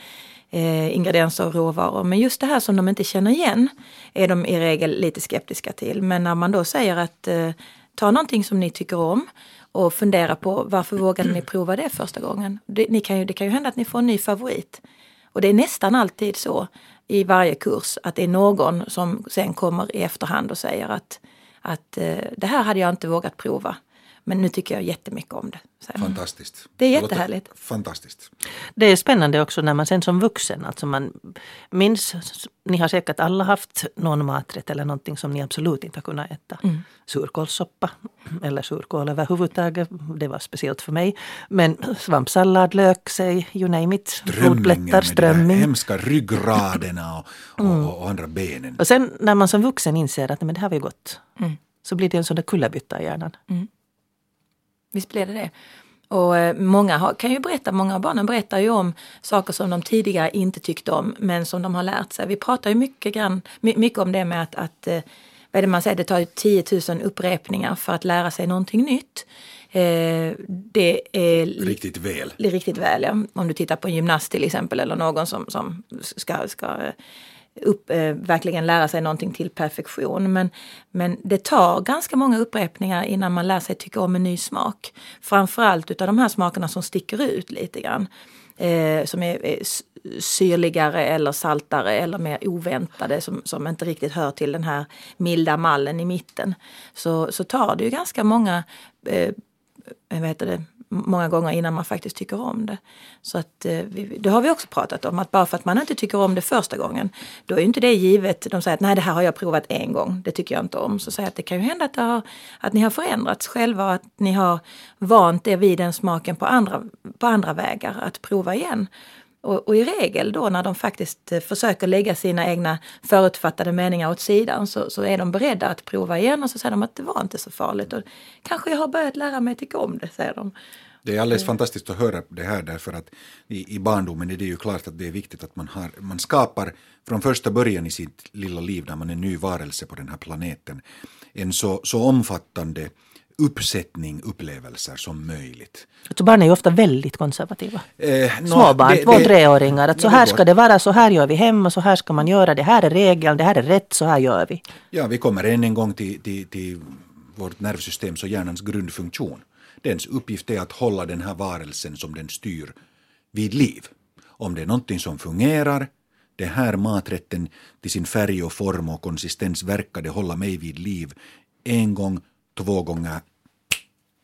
eh, ingredienser och råvaror. Men just det här som de inte känner igen är de i regel lite skeptiska till. Men när man då säger att eh, ta någonting som ni tycker om och fundera på varför vågade ni prova det första gången? Det, ni kan ju, det kan ju hända att ni får en ny favorit. Och det är nästan alltid så i varje kurs att det är någon som sen kommer i efterhand och säger att, att eh, det här hade jag inte vågat prova. Men nu tycker jag jättemycket om det. Fantastiskt. Det är jättehärligt. Fantastiskt. Det är spännande också när man sen som vuxen, alltså man minns, ni har säkert alla haft någon maträtt eller någonting som ni absolut inte har kunnat äta. Mm. Surkålssoppa eller surkål överhuvudtaget, det var speciellt för mig. Men svampsallad, lök, säg, you name it. Strömmingen med strömming. de hemska ryggraderna och, mm. och, och, andra benen. Och sen när man som vuxen inser att men det här var ju gott. Mm. Så blir det en sån där kullerbytta i hjärnan. Mm. Visst blir det det. Och eh, många har, kan ju berätta, många av barnen berättar ju om saker som de tidigare inte tyckte om men som de har lärt sig. Vi pratar ju mycket, grann, mycket om det med att, att eh, vad är det man säger, det tar 10 000 upprepningar för att lära sig någonting nytt. Eh, det är riktigt väl. Riktigt väl, ja. Om du tittar på en gymnast till exempel eller någon som, som ska, ska upp, eh, verkligen lära sig någonting till perfektion. Men, men det tar ganska många upprepningar innan man lär sig tycka om en ny smak. Framförallt utav de här smakerna som sticker ut lite grann. Eh, som är, är syrligare eller saltare eller mer oväntade som, som inte riktigt hör till den här milda mallen i mitten. Så, så tar det ju ganska många eh, eh vad heter det, många gånger innan man faktiskt tycker om det. Så att, eh, det har vi också pratat om, att bara för att man inte tycker om det första gången, då är inte det givet. De säger att nej, det här har jag provat en gång, det tycker jag inte om. Så säger att det kan ju hända att, har, att ni har förändrats själva och att ni har vant er vid den smaken på andra, på andra vägar, att prova igen. Och, och, i regel då när de faktiskt eh, försöker lägga sina egna förutfattade meningar åt sidan så, så, är de beredda att prova igen och så säger de att det var inte så farligt. Och kanske jag har börjat lära mig tycka om det, säger de. Det är alldeles mm. fantastiskt att höra det här därför att i, i barndomen är det ju klart att det är viktigt att man, har, man skapar från första början i sitt lilla liv när man är ny varelse på den här planeten en så, så omfattande uppsättning upplevelser som möjligt. Alltså barn är ju ofta väldigt konservativa. Eh, Småbarn, två treåringar. Att så här ska det vara, så här gör vi hemma, så här ska man göra, det här är regeln, det här är rätt, så här gör vi. Ja, vi kommer än en gång till, till, till vårt nervsystems och hjärnans grundfunktion. Dens uppgift är att hålla den här varelsen som den styr vid liv. Om det är någonting som fungerar, den här maträtten till sin färg och form och konsistens verkade hålla mig vid liv en gång, två gånger,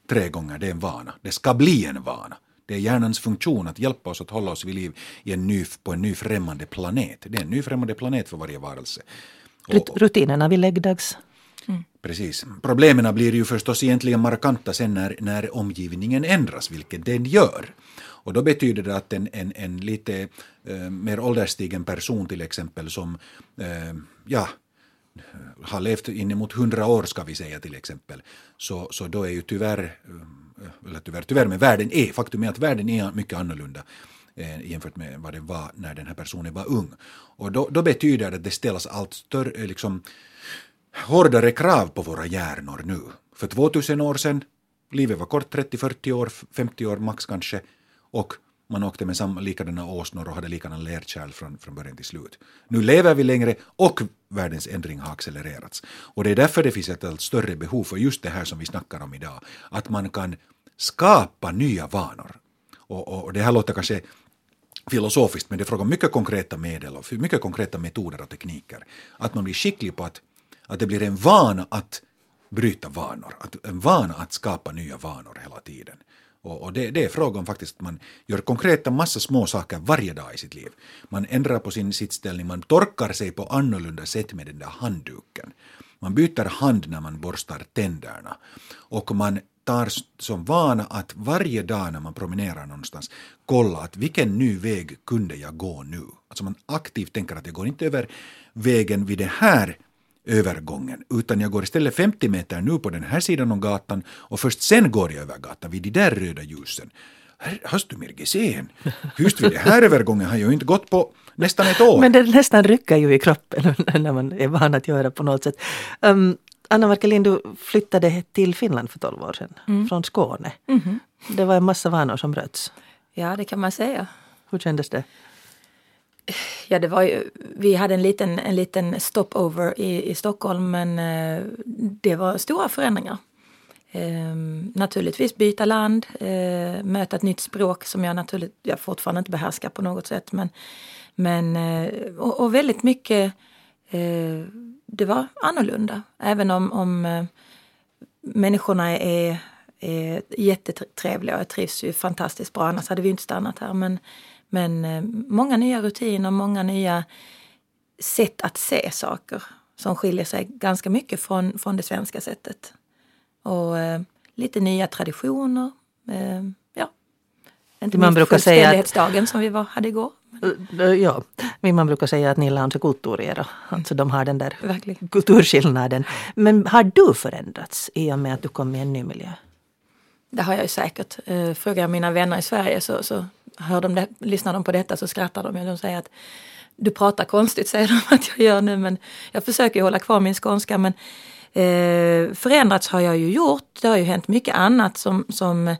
tre gånger, det är en vana. Det ska bli en vana. Det är hjärnans funktion att hjälpa oss att hålla oss vid liv i en ny, på en ny främmande planet. Det är en ny främmande planet för varje varelse. Rutinerna vid läggdags. Mm. Precis. Problemen blir ju förstås egentligen markanta sen när, när omgivningen ändras, vilket den gör. Och då betyder det att en, en, en lite eh, mer ålderstigen person till exempel som eh, ja, har levt inemot hundra år ska vi säga till exempel, så, så då är ju tyvärr, eh, eller tyvärr, tyvärr, men världen är, faktum är att världen är mycket annorlunda eh, jämfört med vad det var när den här personen var ung. Och då, då betyder det att det ställs allt större, eh, liksom, hårdare krav på våra hjärnor nu. För 2000 år sedan, livet var kort, 30-40 år, 50 år max kanske, och man åkte med samma, likadana åsnor och hade likadana lerkärl från, från början till slut. Nu lever vi längre och världens ändring har accelererats. Och det är därför det finns ett allt större behov för just det här som vi snackar om idag. Att man kan skapa nya vanor. Och, och, och det här låter kanske filosofiskt men det är fråga om mycket konkreta medel och mycket konkreta metoder och tekniker. Att man blir skicklig på att, att det blir en vana att bryta vanor, att, en vana att skapa nya vanor hela tiden. Och, och det, det, är frågan faktiskt man gör konkreta massa små saker varje dag i sitt liv. Man ändrar på sin sittställning, man torkar sig på annorlunda sätt med den där handduken. Man byter hand när man borstar tänderna. Och man tar som vana att varje dag när man promenerar någonstans kolla att vilken ny väg kunde jag gå nu? Alltså man aktivt tänker att jag går inte över vägen vid den här övergången utan jag går istället 50 meter nu på den här sidan om gatan och först sen går jag över gatan vid de där röda ljusen. Hast du mir gesehen? Just vid den här övergången har jag ju inte gått på nästan ett år. Men det nästan rycker ju i kroppen när man är van att göra på något sätt. Um, Anna Markelin, du flyttade till Finland för 12 år sedan, mm. från Skåne. Mm. Det var en massa vanor som bröts. Ja, det kan man säga. Hur kändes det? Ja, det var ju, vi hade en liten, en liten stopover i, i Stockholm men eh, det var stora förändringar. Eh, naturligtvis byta land, eh, möta ett nytt språk som jag naturligt, jag fortfarande inte behärskar på något sätt. Men, men, eh, och, och, väldigt mycket, eh, det var annorlunda. Även om, om eh, människorna är, är jättetrevliga och jag trivs ju fantastiskt bra, annars hade vi inte stannat här. Men, men eh, många nya rutiner, många nya sätt att se saker som skiljer sig ganska mycket från, från det svenska sättet. Och eh, lite nya traditioner. Eh, ja. Inte man brukar säga att, som vi var, hade igår. Eh, eh, ja, man brukar säga att Nilla on se kulttuuriero. Alltså de har den där Verkligen. kulturskillnaden. Men har du förändrats i och med att du kom i en ny miljö? Det har jag ju säkert. Frågar jag mina vänner i Sverige så, så hör de det, lyssnar de på detta så skrattar de. De säger att du pratar konstigt, säger de att jag gör nu. Men jag försöker hålla kvar min skånska. Men eh, förändrats har jag ju gjort. Det har ju hänt mycket annat som, som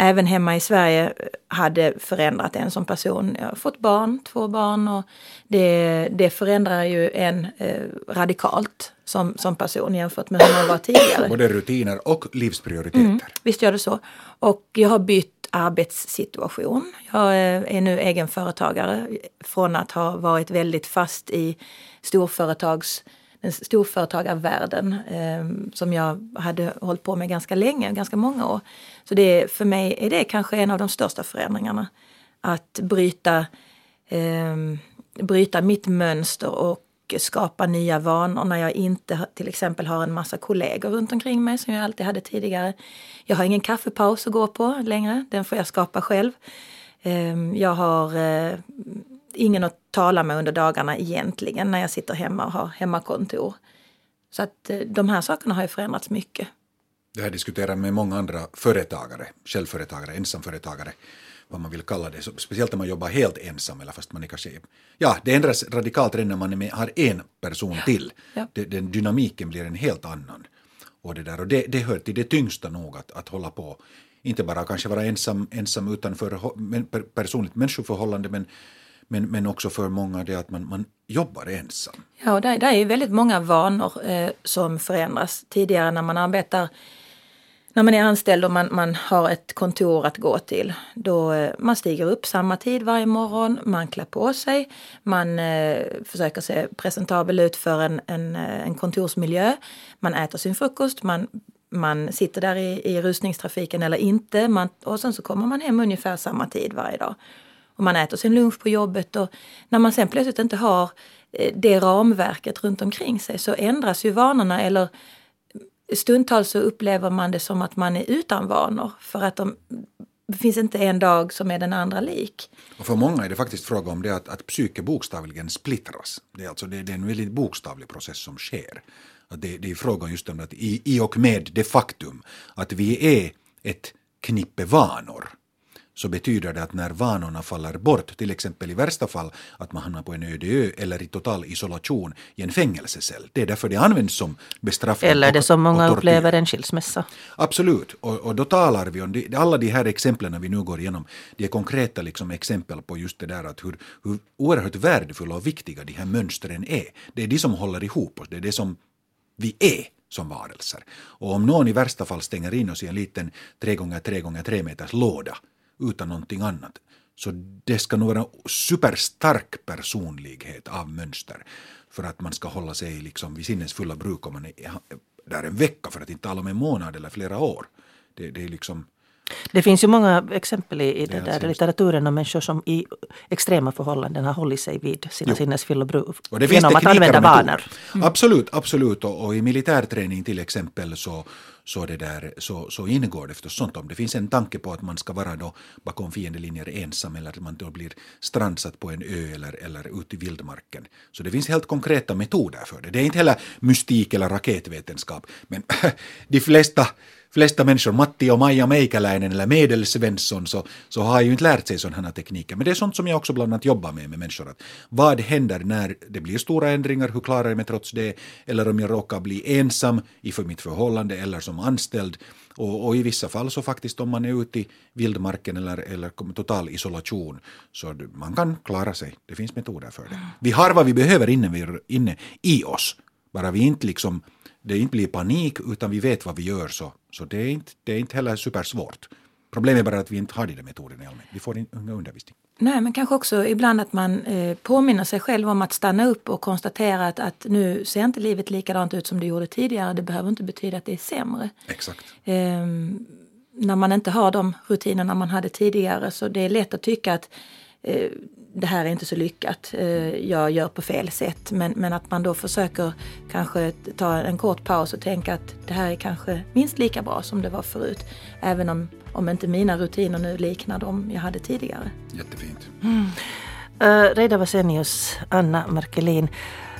även hemma i Sverige hade förändrat en som person. Jag har fått barn, två barn och det, det förändrar ju en eh, radikalt som, som person jämfört med hur man var tidigare. Både rutiner och livsprioriteter. Mm, visst gör det så. Och jag har bytt arbetssituation. Jag eh, är nu egenföretagare från att ha varit väldigt fast i storföretags storföretagarvärlden eh, som jag hade hållit på med ganska länge, ganska många år. Så det, för mig är det kanske en av de största förändringarna. Att bryta, eh, bryta mitt mönster och skapa nya vanor när jag inte till exempel har en massa kollegor runt omkring mig som jag alltid hade tidigare. Jag har ingen kaffepaus att gå på längre, den får jag skapa själv. Ehm, jag har eh, ingen att tala med under dagarna egentligen när jag sitter hemma och har hemmakontor. Så att eh, de här sakerna har ju förändrats mycket. Det här diskuterar med många andra företagare, självföretagare, ensamföretagare, vad man vill kalla det, speciellt när man jobbar helt ensam eller fast man är kanske, ja det ändras radikalt redan när man med, har en person till. Ja. Det, den dynamiken blir en helt annan. Och det, där, och det, det hör till det tyngsta nog att, att hålla på, inte bara kanske vara ensam, ensam utanför personligt människoförhållande men men, men också för många det att man, man jobbar ensam. Ja, det, det är väldigt många vanor eh, som förändras. Tidigare när man arbetar när man är anställd och man, man har ett kontor att gå till, då eh, man stiger upp samma tid varje morgon, man klär på sig, man eh, försöker se presentabel ut för en, en, eh, en kontorsmiljö, man äter sin frukost, man, man sitter där i, i rusningstrafiken eller inte man, och sen så kommer man hem ungefär samma tid varje dag. Och man äter sin lunch på jobbet och när man sen plötsligt inte har eh, det ramverket runt omkring sig så ändras ju vanorna eller stundtals så upplever man det som att man är utan vanor för att de, det finns inte en dag som är den andra lik. Och för många är det faktiskt fråga om det att, att psyke bokstavligen splittras. Det är, alltså, det, det är en väldigt bokstavlig process som sker. Att det, det är frågan just om att i, i och med det faktum att vi är ett knippe vanor så betyder det att när vanorna faller bort, till exempel i värsta fall att man hamnar på en öde ö eller i total isolation i en fängelsecell. Det är därför det används som bestraffning. Eller det som många upplever en skilsmässa. Absolut, och, och då talar vi om det, alla de här exemplen vi nu går igenom, de är konkreta liksom exempel på just det där att hur, hur oerhört värdefulla och viktiga de här mönstren är. Det är de som håller ihop oss, det är det som vi är som varelser. Och om någon i värsta fall stänger in oss i en liten 3 gånger 3 gånger 3 meters låda utan någonting annat. Så det ska nog vara superstark personlighet av mönster för att man ska hålla sig liksom vid sinnens fulla bruk om man är där en vecka för att inte tala om en månad eller flera år. Det, det är liksom det finns ju många exempel i, i Det där litteraturen om människor som i extrema förhållanden har hållit sig vid sina Jo. sinnesfyll och bruk Och det finns genom att använda vanor. Absolut, absolut. Och, och i militärträning till exempel så, så, det där, så, så ingår det förstås sånt om. Det finns en tanke på att man ska vara då bakom fiendelinjer ensam eller att man då blir strandsatt på en ö eller, eller ute i vildmarken. Så det finns helt konkreta metoder för det. Det är inte heller mystik eller raketvetenskap. Men de flesta flesta människor, Matti och Maja Meikäläinen eller Medelsvensson, så, så har ju inte lärt sig sådana här tekniker. Men det är sånt som jag också bland annat jobbar med med människor. Att vad händer när det blir stora ändringar, hur klarar jag mig trots det? Eller om jag råkar bli ensam i för mitt förhållande eller som anställd. Och, och i vissa fall så faktiskt om man är ute i vildmarken eller, eller total isolation så man kan klara sig. Det finns metoder för det. Vi har vad vi behöver inne, vi- inne i oss. Bara vi inte liksom, det inte blir panik utan vi vet vad vi gör så, så det, är inte, det är inte heller supersvårt. Problemet är bara att vi inte har de där metoderna i allmänhet. Vi får in- ingen undervisning. Nej, men kanske också ibland att man eh, påminner sig själv om att stanna upp och konstatera att, att nu ser inte livet likadant ut som det gjorde tidigare. Det behöver inte betyda att det är sämre. Exakt. Ehm, när man inte har de rutinerna man hade tidigare så det är lätt att tycka att eh, det här är inte så lyckat, eh, jag gör på fel sätt. Men, men att man då försöker kanske ta en kort paus och tänka att det här är kanske minst lika bra som det var förut. Även om, om inte mina rutiner nu liknar de jag hade tidigare. Jättefint. Uh, Reidar Vasenius, Anna Markelin,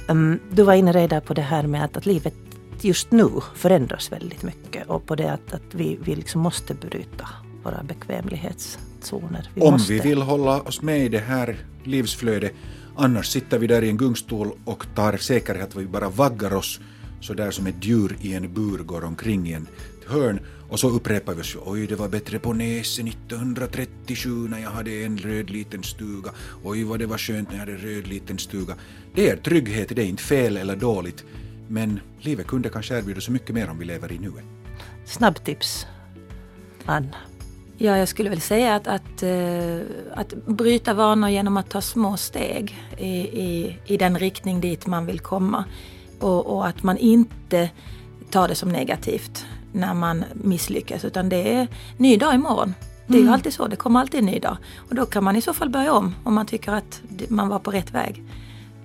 um, du var inne redan på det här med att, att livet just nu förändras väldigt mycket och på det att, att vi, vi liksom måste bryta våra bekvämlighetszoner. Vi Om måste. vi vill hålla oss med i det här livsflödet, annars sitter vi där i en gungstol och tar säkerhet att vi bara vaggar oss så där som ett djur i en bur går omkring i en hörn och så upprepar vi oss oj det var bättre på Näsen 1937 när jag hade en röd liten stuga, oj vad det var skönt när jag hade en röd liten stuga. Det är trygghet, det är inte fel eller dåligt, men livet kunde kanske erbjuda så mycket mer om vi lever i nuet. Snabbtips, Anna. Ja, jag skulle väl säga att, att, eh, att bryta vanor genom att ta små steg i, i, i den riktning dit man vill komma. Och, och att man inte tar det som negativt när man misslyckas utan det är ny dag imorgon. Det är ju alltid så, det kommer alltid en ny dag. Och då kan man i så fall börja om om man tycker att man var på rätt väg.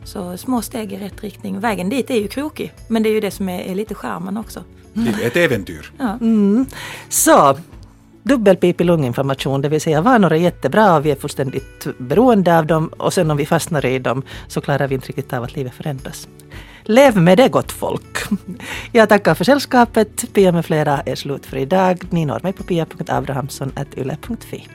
Så små steg i rätt riktning. Vägen dit är ju krokig, men det är ju det som är, är lite charmen också. Det är ett äventyr. Så, dubbelpip i lunginflammation, det vill säga vanor är jättebra och vi är fullständigt beroende av dem och sen om vi fastnar i dem så klarar vi inte riktigt av att livet förändras. Lev med det gott folk! Jag tackar för sällskapet. Pia med flera är slut för idag. Ni når mig på pia.abrahamsson.yle.fi.